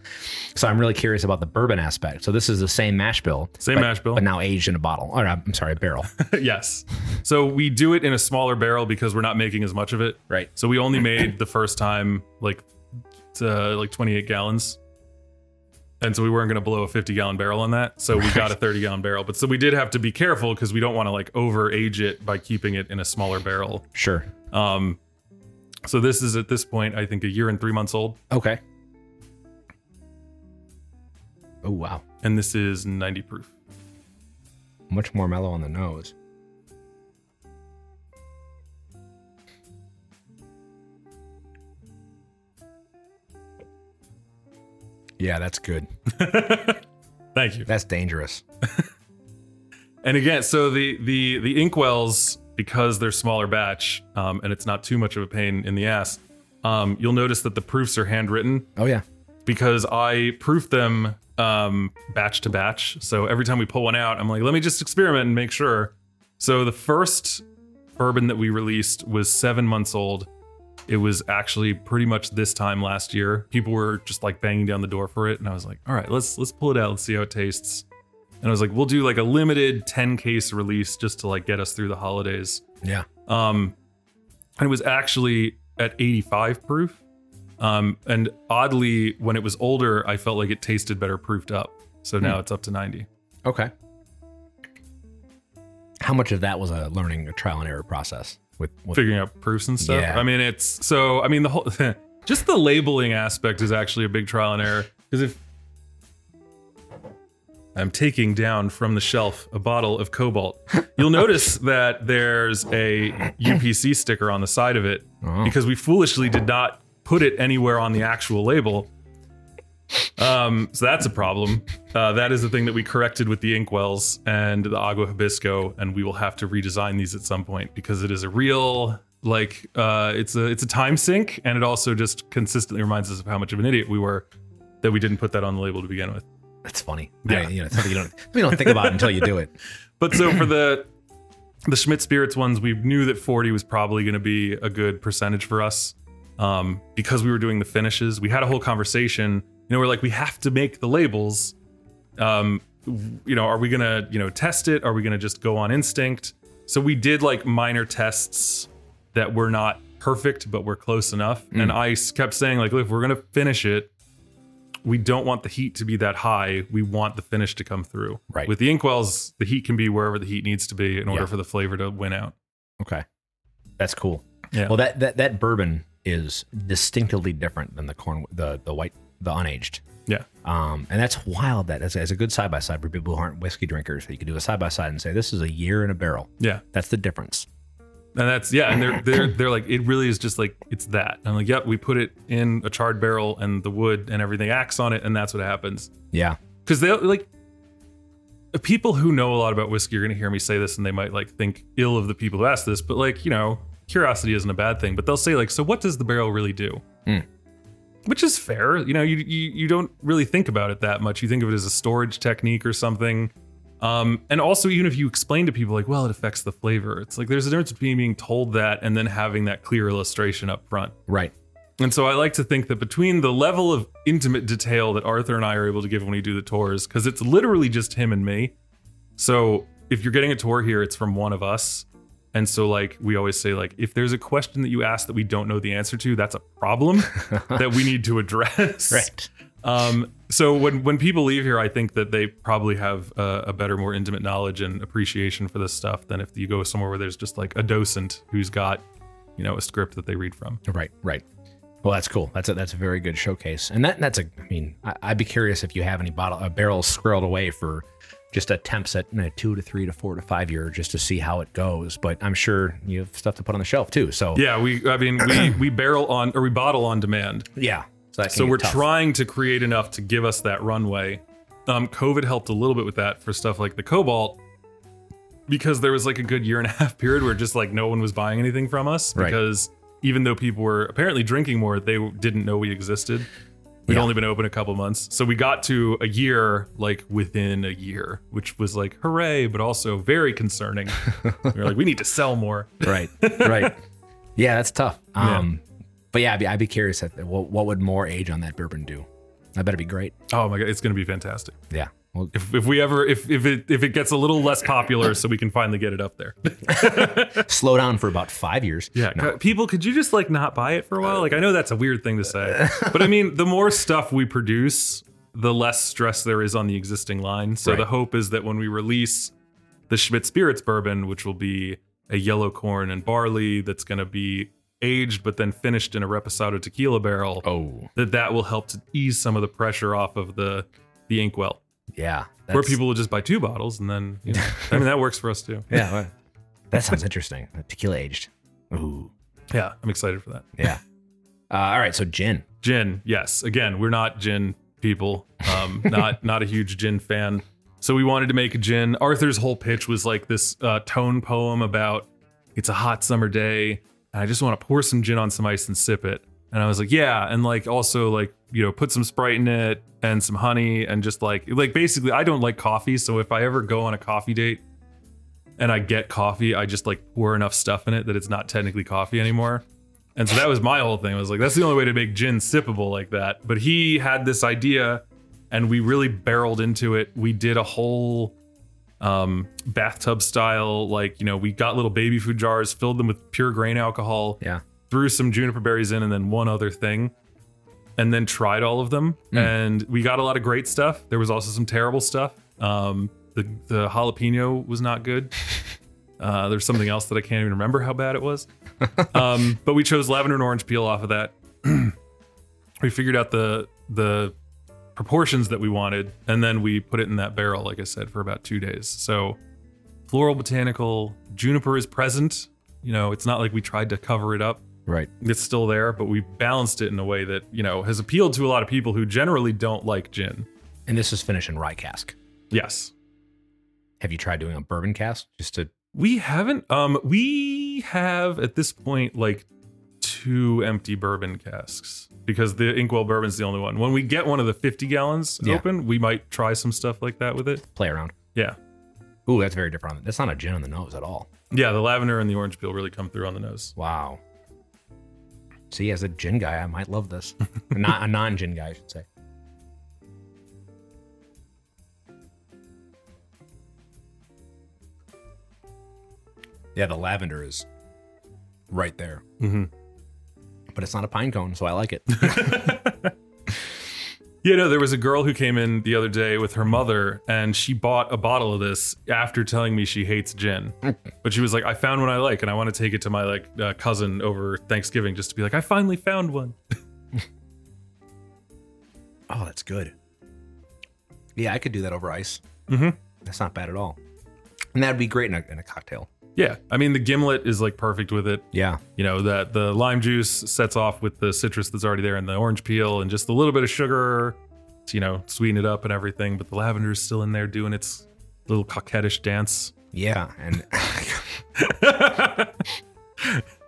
so I'm really curious about the bourbon aspect. So this is the same mash bill, Same but- mash bill. but now aged in a bottle. Or I'm sorry, a barrel. yes. So we do it in a smaller barrel because we're not making as much of it. right. So we only made the first time like to like 28 gallons. And so we weren't going to blow a 50 gallon barrel on that. So we got a 30 gallon barrel. But so we did have to be careful because we don't want to like over age it by keeping it in a smaller barrel. Sure. Um, so this is at this point, I think a year and three months old. Okay. Oh wow, And this is 90 proof. much more mellow on the nose. Yeah, that's good. Thank you. That's dangerous. And again, so the the the inkwells because they're smaller batch um, and it's not too much of a pain in the ass. Um, you'll notice that the proofs are handwritten Oh yeah. because I proof them um, batch to batch. So every time we pull one out, I'm like, let me just experiment and make sure. So the first bourbon that we released was seven months old. It was actually pretty much this time last year. People were just like banging down the door for it, and I was like, all right, let's let's pull it out, let's see how it tastes. And I was like, we'll do like a limited 10 case release just to like get us through the holidays. Yeah. Um, and it was actually at 85 proof. Um, and oddly, when it was older, I felt like it tasted better proofed up. So now it's up to 90. Okay. How much of that was a learning, a trial and error process with, with Figuring out proofs and stuff. Yeah. I mean, it's so, I mean, the whole, just the labeling aspect is actually a big trial and error. Because if I'm taking down from the shelf a bottle of Cobalt, you'll notice that there's a UPC sticker on the side of it Oh. because we foolishly did not put it anywhere on the actual label. Um, so that's a problem. Uh, that is the thing that we corrected with the inkwells and the agua hibisco, and we will have to redesign these at some point because it is a real like uh, it's a it's a time sink, and it also just consistently reminds us of how much of an idiot we were that we didn't put that on the label to begin with. That's funny. Yeah. I- you know, something you don't you don't think about until you do it. But so for the the Shmidt Spirits ones, we knew that 40 was probably going to be a good percentage for us um, because we were doing the finishes. We had a whole conversation. You know, we're like, we have to make the labels. Um, you know, are we gonna you know test it? Are we gonna just go on instinct? So we did like minor tests that were not perfect, but were close enough. Mm. And I kept saying, like, look, if we're gonna finish it, we don't want the heat to be that high. We want the finish to come through. Right. With the inkwells, the heat can be wherever the heat needs to be in order Yeah. for the flavor to win out. Okay. That's cool. Yeah. Well, that, that that bourbon is distinctively different than the corn, the the white, the unaged. Yeah. Um, and that's wild. That as, as a good side by side for people who aren't whiskey drinkers, you could do a side by side and say this is a year in a barrel. Yeah. That's the difference. And that's yeah, and they're they're they're like it really is just like it's that. I'm like, yep, we put it in a charred barrel and the wood and everything acts on it, and that's what happens. Yeah. Because they like people who know a lot about whiskey are gonna hear me say this and they might like think ill of the people who ask this, but like, you know, curiosity isn't a bad thing. But they'll say, like, so what does the barrel really do? Hmm. Which is fair. You know, you, you you don't really think about it that much. You think of it as a storage technique or something. Um, and also, even if you explain to people like, well, it affects the flavor, it's like there's a difference between being told that and then having that clear illustration up front. Right. And so I like to think that between the level of intimate detail that Arthur and I are able to give when we do the tours, because it's literally just him and me. So if you're getting a tour here, it's from one of us. And so like we always say, like, if there's a question that you ask that we don't know the answer to, that's a problem that we need to address. Right. Um, so when when people leave here, I think that they probably have a, a better, more intimate knowledge and appreciation for this stuff than if you go somewhere where there's just like a docent who's got, you know, a script that they read from. Right. Right. Well, that's cool. That's a that's a very good showcase, and that that's a. I mean, I, I'd be curious if you have any bottle uh, barrels squirreled away for just attempts at you know, two to three to four to five year, just to see how it goes. But I'm sure you have stuff to put on the shelf too. So Yeah, we I mean we we barrel on or we bottle on demand. yeah. So, So we're tough. trying to create enough to give us that runway. Um, COVID helped a little bit with that for stuff like the Cobalt, because there was like a good year and a half period where just like no one was buying anything from us Right. because even though people were apparently drinking more, they didn't know we existed. We'd Yeah. only been open a couple months, so we got to a year like within a year, which was like hooray, but also very concerning. we were like, we need to sell more. right. Right. yeah, that's tough. Yeah. But yeah, I'd be, I'd be curious at what, what would more age on that bourbon do? I bet it'd be great. Oh my god, it's gonna be fantastic. Yeah. Well, If, if we ever if if it if it gets a little less popular, so we can finally get it up there. slow down for about five years. Yeah, No. people, could you just like not buy it for a while? Like, I know that's a weird thing to say, but I mean, the more stuff we produce, the less stress there is on the existing line. So Right. the hope is that when we release the Shmidt Spirits bourbon, which will be a yellow corn and barley that's going to be aged but then finished in a reposado tequila barrel, Oh, that that will help to ease some of the pressure off of the the inkwell, yeah. where people will just buy two bottles and then you know, I mean that works for us too. Yeah. well, that sounds interesting. Tequila aged. Ooh. Yeah, I'm excited for that. Yeah. Uh, all right. So gin. Gin, yes. Again, we're not gin people. Um, not not a huge gin fan. So we wanted to make a gin. Arthur's whole pitch was like this uh, tone poem about it's a hot summer day and I just want to pour some gin on some ice and sip it. And I was like, yeah, and like also like you know put some Sprite in it and some honey and just like like basically I don't like coffee, so if I ever go on a coffee date and I get coffee, I just like pour enough stuff in it that it's not technically coffee anymore. And so that was my whole thing. I was like, that's the only way to make gin sippable like that. But he had this idea and we really barreled into it. We did a whole um, bathtub style, like, you know, we got little baby food jars, filled them with pure grain alcohol, Yeah. threw some juniper berries in, and then one other thing, and then tried all of them. And we got a lot of great stuff. There was also some terrible stuff. Um, the, the jalapeno was not good. Uh, there's something else that I can't even remember how bad it was. Um, but we chose lavender and orange peel off of that. we figured out the the proportions that we wanted, and then we put it in that barrel, like I said, for about two days. So floral botanical juniper is present. You know, it's not like we tried to cover it up. Right. It's still there, but we balanced it in a way that you know has appealed to a lot of people who generally don't like gin. And this is finished in rye cask. Yes, Have you tried doing a bourbon cask just to? We haven't. Um, we have at this point like two empty bourbon casks because the Inkwell bourbon's the only one. When we get one of the 50 gallons Yeah. open, we might try some stuff like that with it. play around. Yeah, Ooh, that's very different. on- That's not a gin on the nose at all. yeah. The lavender and the orange peel really come through on the nose. Wow. See, as a gin guy, I might love this. not a non-gin guy, I should say. Yeah, the lavender is right there, Mhm. But it's not a pine cone, so I like it. You know, there was a girl who came in the other day with her mother, and she bought a bottle of this after telling me she hates gin. But she was like, "I found one I like, and I want to take it to my like uh, cousin over Thanksgiving, just to be like, I finally found one." oh, that's good. Yeah, I could do that over ice. Mhm. That's not bad at all, and that'd be great in a, in a cocktail. Yeah, I mean, the gimlet is like perfect with it. Yeah, You know that the lime juice sets off with the citrus that's already there, and the orange peel, and just a little bit of sugar, to, you know, sweeten it up and everything. But the lavender is still in there doing its little coquettish dance. yeah, and the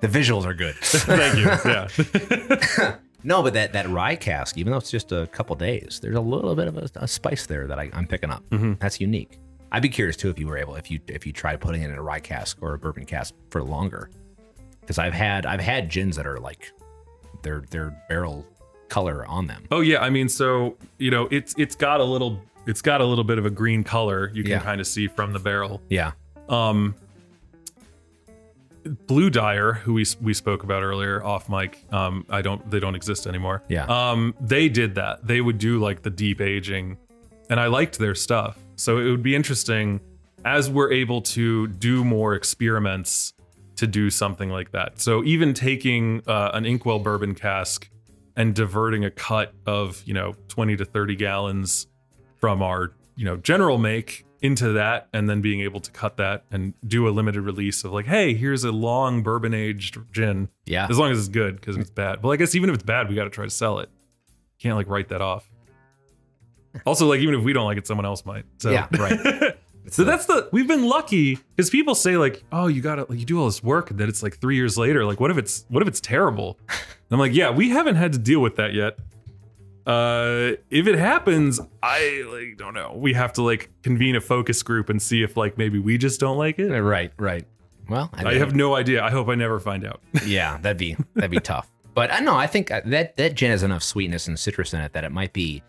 visuals are good. Thank you. Yeah. No, but that that rye cask, even though it's just a couple days, there's a little bit of a, a spice there that I, I'm picking up. Mm-hmm. That's unique. I'd be curious too if you were able if you if you tried putting it in a rye cask or a bourbon cask for longer, because I've had I've had gins that are like their their barrel color on them. Oh yeah, I mean, so you know, it's it's got a little it's got a little bit of a green color you can Yeah. kind of see from the barrel. Yeah, Um, Blue Dyer, who we we spoke about earlier off mic, um, I don't they don't exist anymore. Yeah. Um, they did that. They would do like the deep aging, and I liked their stuff. So it would be interesting as we're able to do more experiments to do something like that. So even taking uh, an Inkwell bourbon cask and diverting a cut of you know 20 to 30 gallons from our you know general make into that and then being able to cut that and do a limited release of like hey here's a long bourbon aged gin. Yeah, as long as it's good because if it's bad. But i guess even if it's bad we got to try to sell it. Can't like write that off also like even if we don't like it someone else might so. Yeah, right. so that's the we've been lucky because people say like oh you gotta you do all this work and then it's like three years later like what if it's what if it's terrible? And i'm like yeah we haven't had to deal with that yet. Uh if it happens i like don't know. We have to like convene a focus group and see if like maybe we just don't like it. Right, right. Well, i have no idea. I hope i never find out. Yeah, that'd be that'd be tough. But I know I think uh, that that gin has enough sweetness and citrus in it that it might be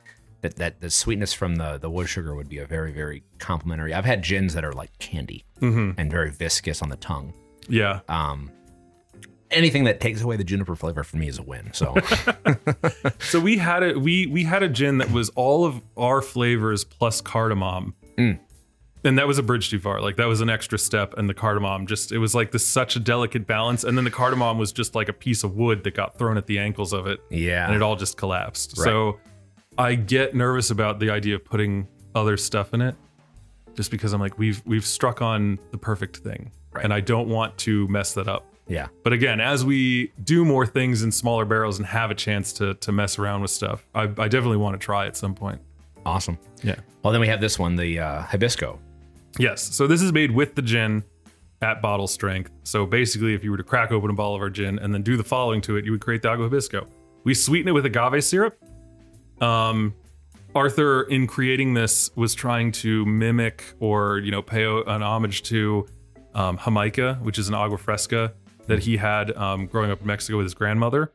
that that the sweetness from the the wood sugar would be a very very complementary. I've had gins that are like candy Mhm. and very viscous on the tongue. yeah Um, anything that takes away the juniper flavor for me is a win. So so we had a we we had a gin that was all of our flavors plus cardamom Mm. and that was a bridge too far like that was an extra step and the cardamom just it was like this such a delicate balance and then the cardamom was just like a piece of wood that got thrown at the ankles of it yeah, and it all just collapsed so i get nervous about the idea of putting other stuff in it just because i'm like we've we've struck on the perfect thing Right. and i don't want to mess that up yeah, but again, as we do more things in smaller barrels and have a chance to to mess around with stuff, I, I definitely want to try at some point. awesome. Yeah. Well, then we have this one, the uh, hibisco. Yes. So this is made with the gin at bottle strength. So basically, if you were to crack open a bottle of our gin and then do the following to it, you would create the agua hibisco. We sweeten it with agave syrup. Um, Arthur, in creating this, was trying to mimic or you know pay an homage to um, Jamaica, which is an agua fresca that he had um, growing up in Mexico with his grandmother.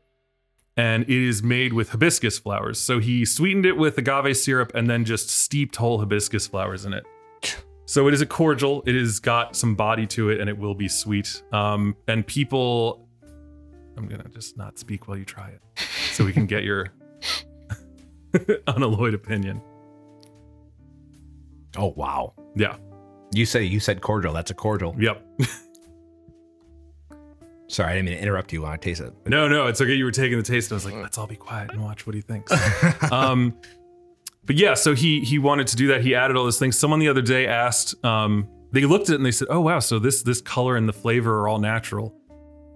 And it is made with hibiscus flowers. So he sweetened it with agave syrup and then just steeped whole hibiscus flowers in it. So it is a cordial. It has got some body to it, and it will be sweet. Um, and people, I'm gonna just not speak while you try it, so we can get your unalloyed opinion. Oh wow! Yeah. You say you said cordial. That's a cordial. Yep. Sorry, I didn't mean to interrupt you when I taste it. No, no, it's okay. You were taking the taste, and I was like, let's all be quiet and watch what he thinks. um, but yeah, so he he wanted to do that. He added all those things. Someone the other day asked. Um, they looked at it and they said, "Oh wow, so this this color and the flavor are all natural."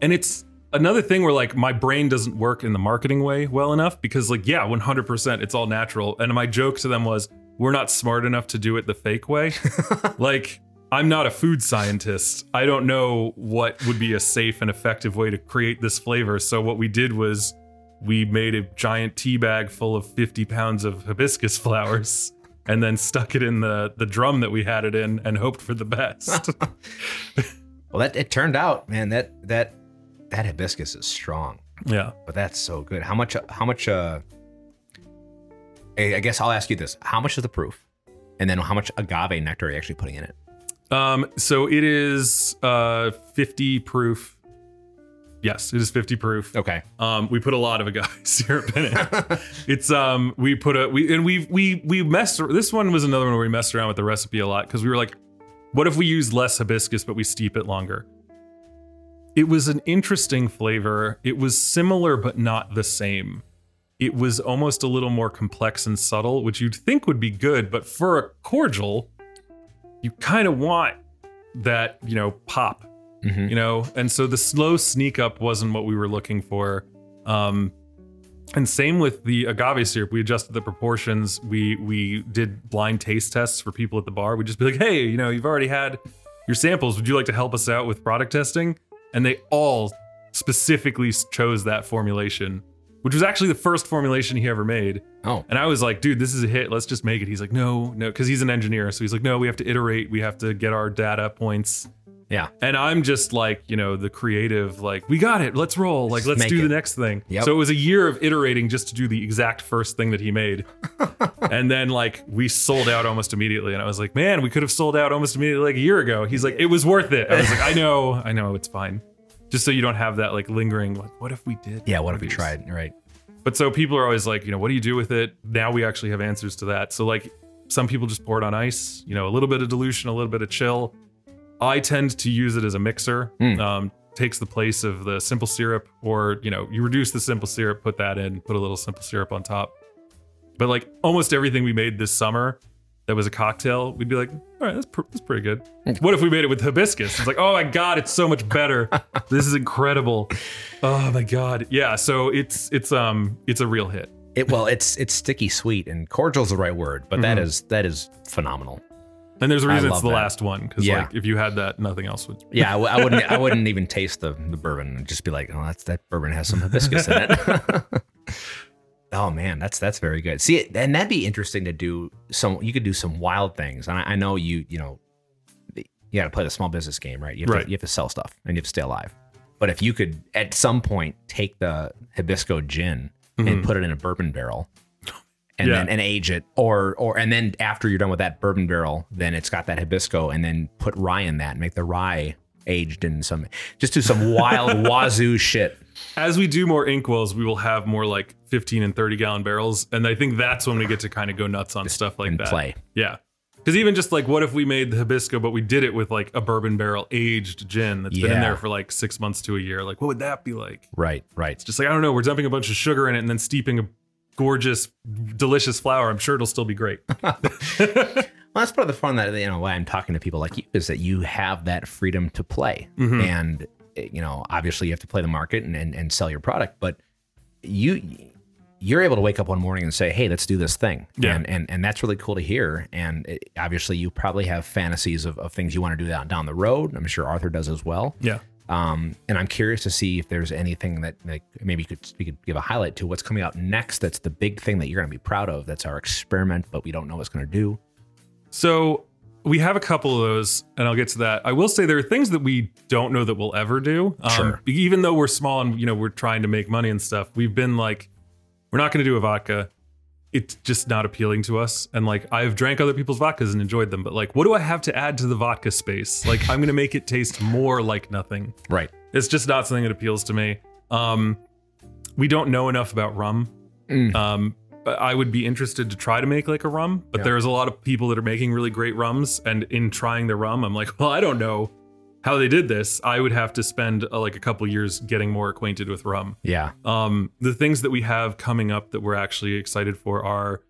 And it's another thing where like my brain doesn't work in the marketing way well enough because like yeah, 100% it's all natural. And my joke to them was, "We're not smart enough to do it the fake way." like I'm not a food scientist. I don't know what would be a safe and effective way to create this flavor. So what we did was we made a giant tea bag full of 50 pounds of hibiscus flowers and then stuck it in the the drum that we had it in and hoped for the best. Well, that it turned out, man. That that that hibiscus is strong, yeah. but that's so good. How much? How much? Uh, I guess I'll ask you this: How much is the proof? And then how much agave nectar are you actually putting in it? Um, so it is uh 50 proof. Yes, it is 50 proof. Okay. Um, we put a lot of agave syrup in it. it's um, we put a we and we we we messed. This one was another one where we messed around with the recipe a lot because we were like, what if we use less hibiscus but we steep it longer? It was an interesting flavor. It was similar but not the same. It was almost a little more complex and subtle, which you'd think would be good, but for a cordial, you kind of want that you know pop Mhm. you know? And so the slow sneak up wasn't what we were looking for. Um and same with the agave syrup. We adjusted the proportions. We we did blind taste tests for people at the bar. We'd just be like hey you know you've already had your samples. Would you like to help us out with product testing and they all specifically chose that formulation which was actually the first formulation he ever made Oh. and I was like, dude, this is a hit. Let's just make it. He's like, no, no, because he's an engineer. So he's like, no, we have to iterate. We have to get our data points. Yeah. And I'm just like, you know, the creative, like, we got it. Let's roll. Like, Just let's make do it. the next thing. Yep. So it was a year of iterating just to do the exact first thing that he made. and then, like, we sold out almost immediately. And I was like, man, we could have sold out almost immediately like a year ago. He's like, it was worth it. I was like, I know, I know, it's fine. Just so you don't have that, like, lingering, like, what if we did? Yeah. What if we these? tried? Right. But so people are always like, you know, what do you do with it? Now we actually have answers to that. So like some people just pour it on ice, you know, a little bit of dilution, a little bit of chill. I tend to use it as a mixer. Mm. Um, takes the place of the simple syrup, or you know, you reduce the simple syrup, put that in, put a little simple syrup on top. But like almost everything we made this summer that was a cocktail, we'd be like, all right, that's, pr- that's pretty good. What if we made it with hibiscus? It's like, oh my god, it's so much better. this is incredible. Oh my god, yeah. So it's it's um it's a real hit. It well, it's it's sticky sweet, and cordial's the right word, but that Mhm. is that is phenomenal. And there's a reason it's the that. last one because Yeah. like if you had that, nothing else would. Yeah, I, w- I wouldn't I wouldn't even taste the, the bourbon and just be like, oh, that's that bourbon has some hibiscus in it. oh man, that's that's very good. See, and that'd be interesting to do. Some you could do some wild things, and I, I know you you know you got to play the small business game, right? You have, Right. To, you have to sell stuff and you have to stay alive. But if you could at some point take the hibisco gin and Mhm. put it in a bourbon barrel. And Yeah. then and age it, or or and then after you're done with that bourbon barrel, then it's got that hibisco, and then put rye in that, and make the rye aged in some, just do some wild wazoo shit. As we do more inkwells, we will have more like 15 and 30 gallon barrels, and I think that's when we get to kind of go nuts on stuff like and that. play. Yeah. Because even just like, what if we made the hibisco, but we did it with like a bourbon barrel aged gin that's been in there for like six months to a year? Like, what would that be like? Right, right. It's just like I don't know, we're dumping a bunch of sugar in it and then steeping a gorgeous, delicious flower. I'm sure it'll still be great. Well, that's part of the fun that you know why I'm talking to people like you is that you have that freedom to play, Mhm. and you know obviously you have to play the market and, and and sell your product, but you you're able to wake up one morning and say, hey, let's do this thing, Yeah. and and and that's really cool to hear. And it, obviously you probably have fantasies of, of things you want to do down down the road. I'm sure Arthur does as well. Yeah. Um, and I'm curious to see if there's anything that like maybe you could we could give a highlight to what's coming out next. That's the big thing that you're going to be proud of. That's our experiment, but we don't know what's going to do. So we have a couple of those, and I'll get to that. I will say there are things that we don't know that we'll ever do. Um, Sure. Even though we're small and you know we're trying to make money and stuff, we've been like, we're not going to do a vodka. It's just not appealing to us. And like I've drank other people's vodkas and enjoyed them, but like, what do I have to add to the vodka space? Like I'm to make it taste more like nothing. Right. It's just not something that appeals to me. Um, we don't know enough about rum. Mm. Um, but I would be interested to try to make like a rum, but Yeah. there's a lot of people that are making really great rums, and in trying the rum, I'm like, well, I don't know how they did this. I would have to spend uh, like a couple years getting more acquainted with rum. Yeah. Um, the things that we have coming up that we're actually excited for are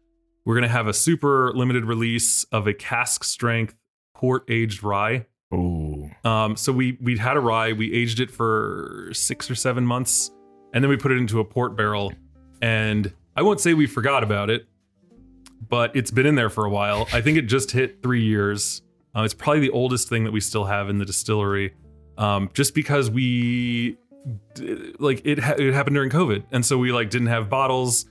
we're gonna have a super limited release of a cask strength port aged rye. Ooh. Um, so we we had a rye, we aged it for six or seven months, and then we put it into a port barrel. And I won't say we forgot about it, but it's been in there for a while. I think it just hit three years. Uh, it's probably the oldest thing that we still have in the distillery, um, just because we d- like it. Ha- it happened during COVID, and so we like didn't have bottles,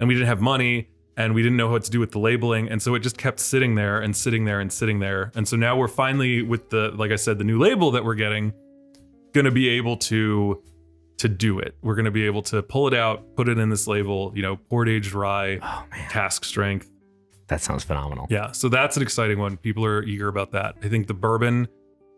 and we didn't have money, and we didn't know what to do with the labeling, and so it just kept sitting there and sitting there and sitting there, and so now we're finally with the like I said, the new label that we're getting, gonna be able to to do it. We're gonna be able to pull it out, put it in this label, you know, port aged rye, Oh cask strength. That sounds phenomenal. Yeah, so that's an exciting one. People are eager about that. I think the bourbon,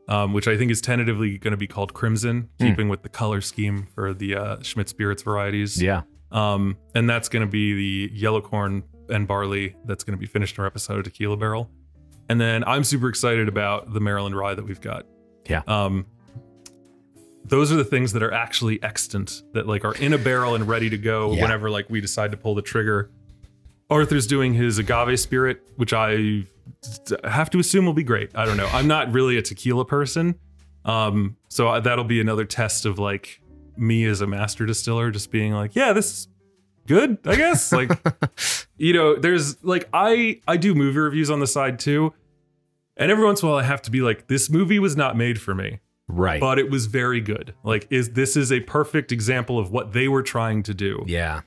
um, which I think is tentatively going to be called Crimson, keeping with the color scheme for the uh, Shmidt Spirits varieties. Yeah. Um, and that's going to be the yellow corn and barley that's going to be finished in a reposado Tequila Barrel. And then I'm super excited about the Maryland rye that we've got. Yeah. Um, those are the things that are actually extant that like are in a barrel and ready to go Yeah. whenever like we decide to pull the trigger. Arthur's doing his agave spirit, which I have to assume will be great. I don't know. I'm not really a tequila person. Um, so I- that'll be another test of like me as a master distiller just being like, yeah, this is good, I guess. like you know, there's like I I do movie reviews on the side too. And every once in a while I have to be like, this movie was not made for me Right. but it was very good. Like is this is a perfect example of what they were trying to do. yeah.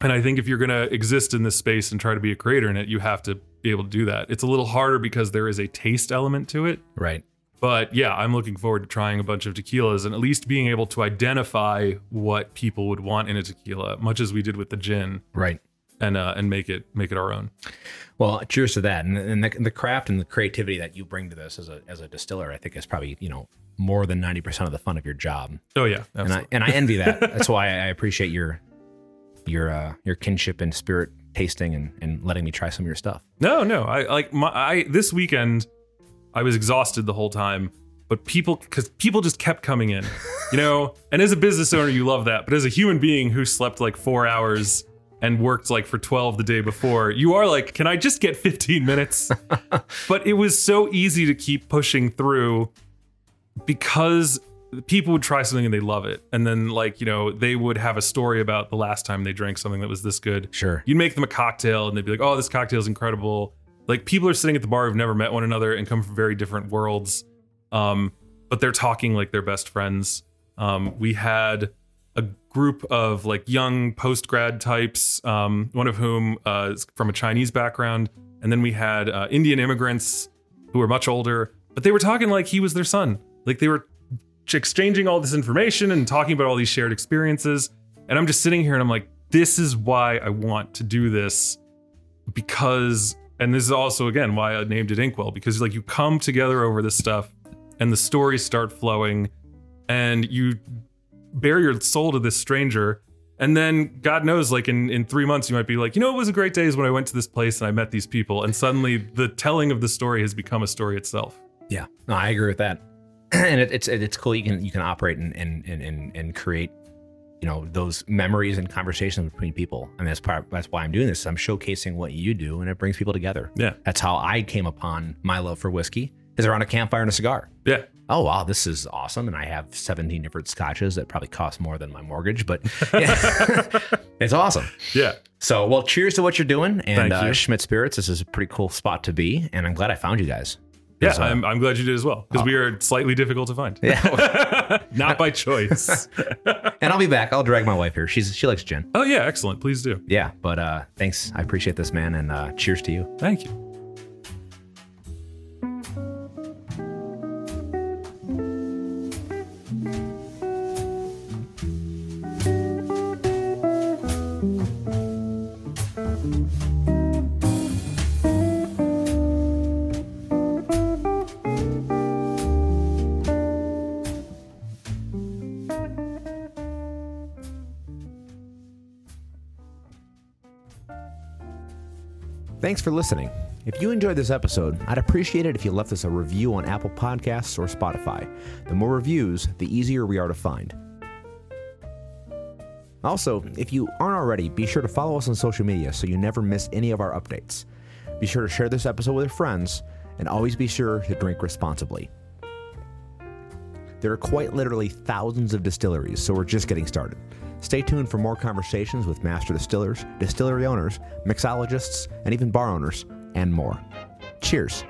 And I think if you're going to exist in this space and try to be a creator in it, you have to be able to do that. It's a little harder because there is a taste element to it. Right. But yeah, I'm looking forward to trying a bunch of tequilas and at least being able to identify what people would want in a tequila, much as we did with the gin, Right. and uh, and make it make it our own. Well, cheers to that, and, and the, the craft and the creativity that you bring to this as a as a distiller, I think is probably you know more than ninety percent of the fun of your job, Oh yeah, and. I and I envy that. That's why I appreciate your your uh, your kinship and spirit tasting and, and letting me try some of your stuff. No, no. I like my I this weekend I was exhausted the whole time, but people cuz people just kept coming in. You know, and as a business owner you love that, but as a human being who slept like 4 hours and worked like for 12 the day before, you are like, "Can I just get 15 minutes?" but it was so easy to keep pushing through because people would try something and they love it. And then like, you know, they would have a story about the last time they drank something that was this good Sure. you'd make them a cocktail and they'd be like, oh, this cocktail is incredible. Like people are sitting at the bar who've never met one another and come from very different worlds. Um, but they're talking like they're best friends. Um, we had a group of like young post grad types, um, one of whom uh, is from a Chinese background. And then we had uh, Indian immigrants who were much older, but they were talking like he was their son. Like they were exchanging all this information and talking about all these shared experiences. And I'm just sitting here and I'm like, this is why I want to do this because, and this is also again why I named it Inkwell because like you come together over this stuff and the stories start flowing and you bare your soul to this stranger. And then God knows, like in, in three months, you might be like, you know, it was a great days when I went to this place and I met these people. And suddenly the telling of the story has become a story itself. Yeah, no, I agree with that. and it, it's it's cool. You can you can operate and and and and, and create, you know, those memories and conversations between people. And that's part. That's why I'm doing this. I'm showcasing what you do, and it brings people together. Yeah. That's how I came upon my love for whiskey. Is around a campfire and a cigar. Yeah. Oh wow, this is awesome! And I have 17 different scotches that probably cost more than my mortgage, but yeah. it's awesome. Yeah. So, well, cheers to what you're doing, and Thank uh, you. Shmidt Spirits. This is a pretty cool spot to be, and I'm glad I found you guys. Yeah, I'm, I'm glad you did as well because we are slightly difficult to find. Yeah. Not by choice. and I'll be back. I'll drag my wife here. She's she likes gin. oh, yeah, excellent. Please do. Yeah, but uh thanks. I appreciate this, man, and uh cheers to you. Thank you. For listening. If you enjoyed this episode, I'd appreciate it if you left us a review on Apple Podcasts or Spotify. The more reviews, the easier we are to find. Also, if you aren't already, be sure to follow us on social media so you never miss any of our updates. Be sure to share this episode with your friends, and always be sure to drink responsibly. There are quite literally thousands of distilleries, so we're just getting started. Stay tuned for more conversations with master distillers, distillery owners, mixologists, and even bar owners, and more. Cheers.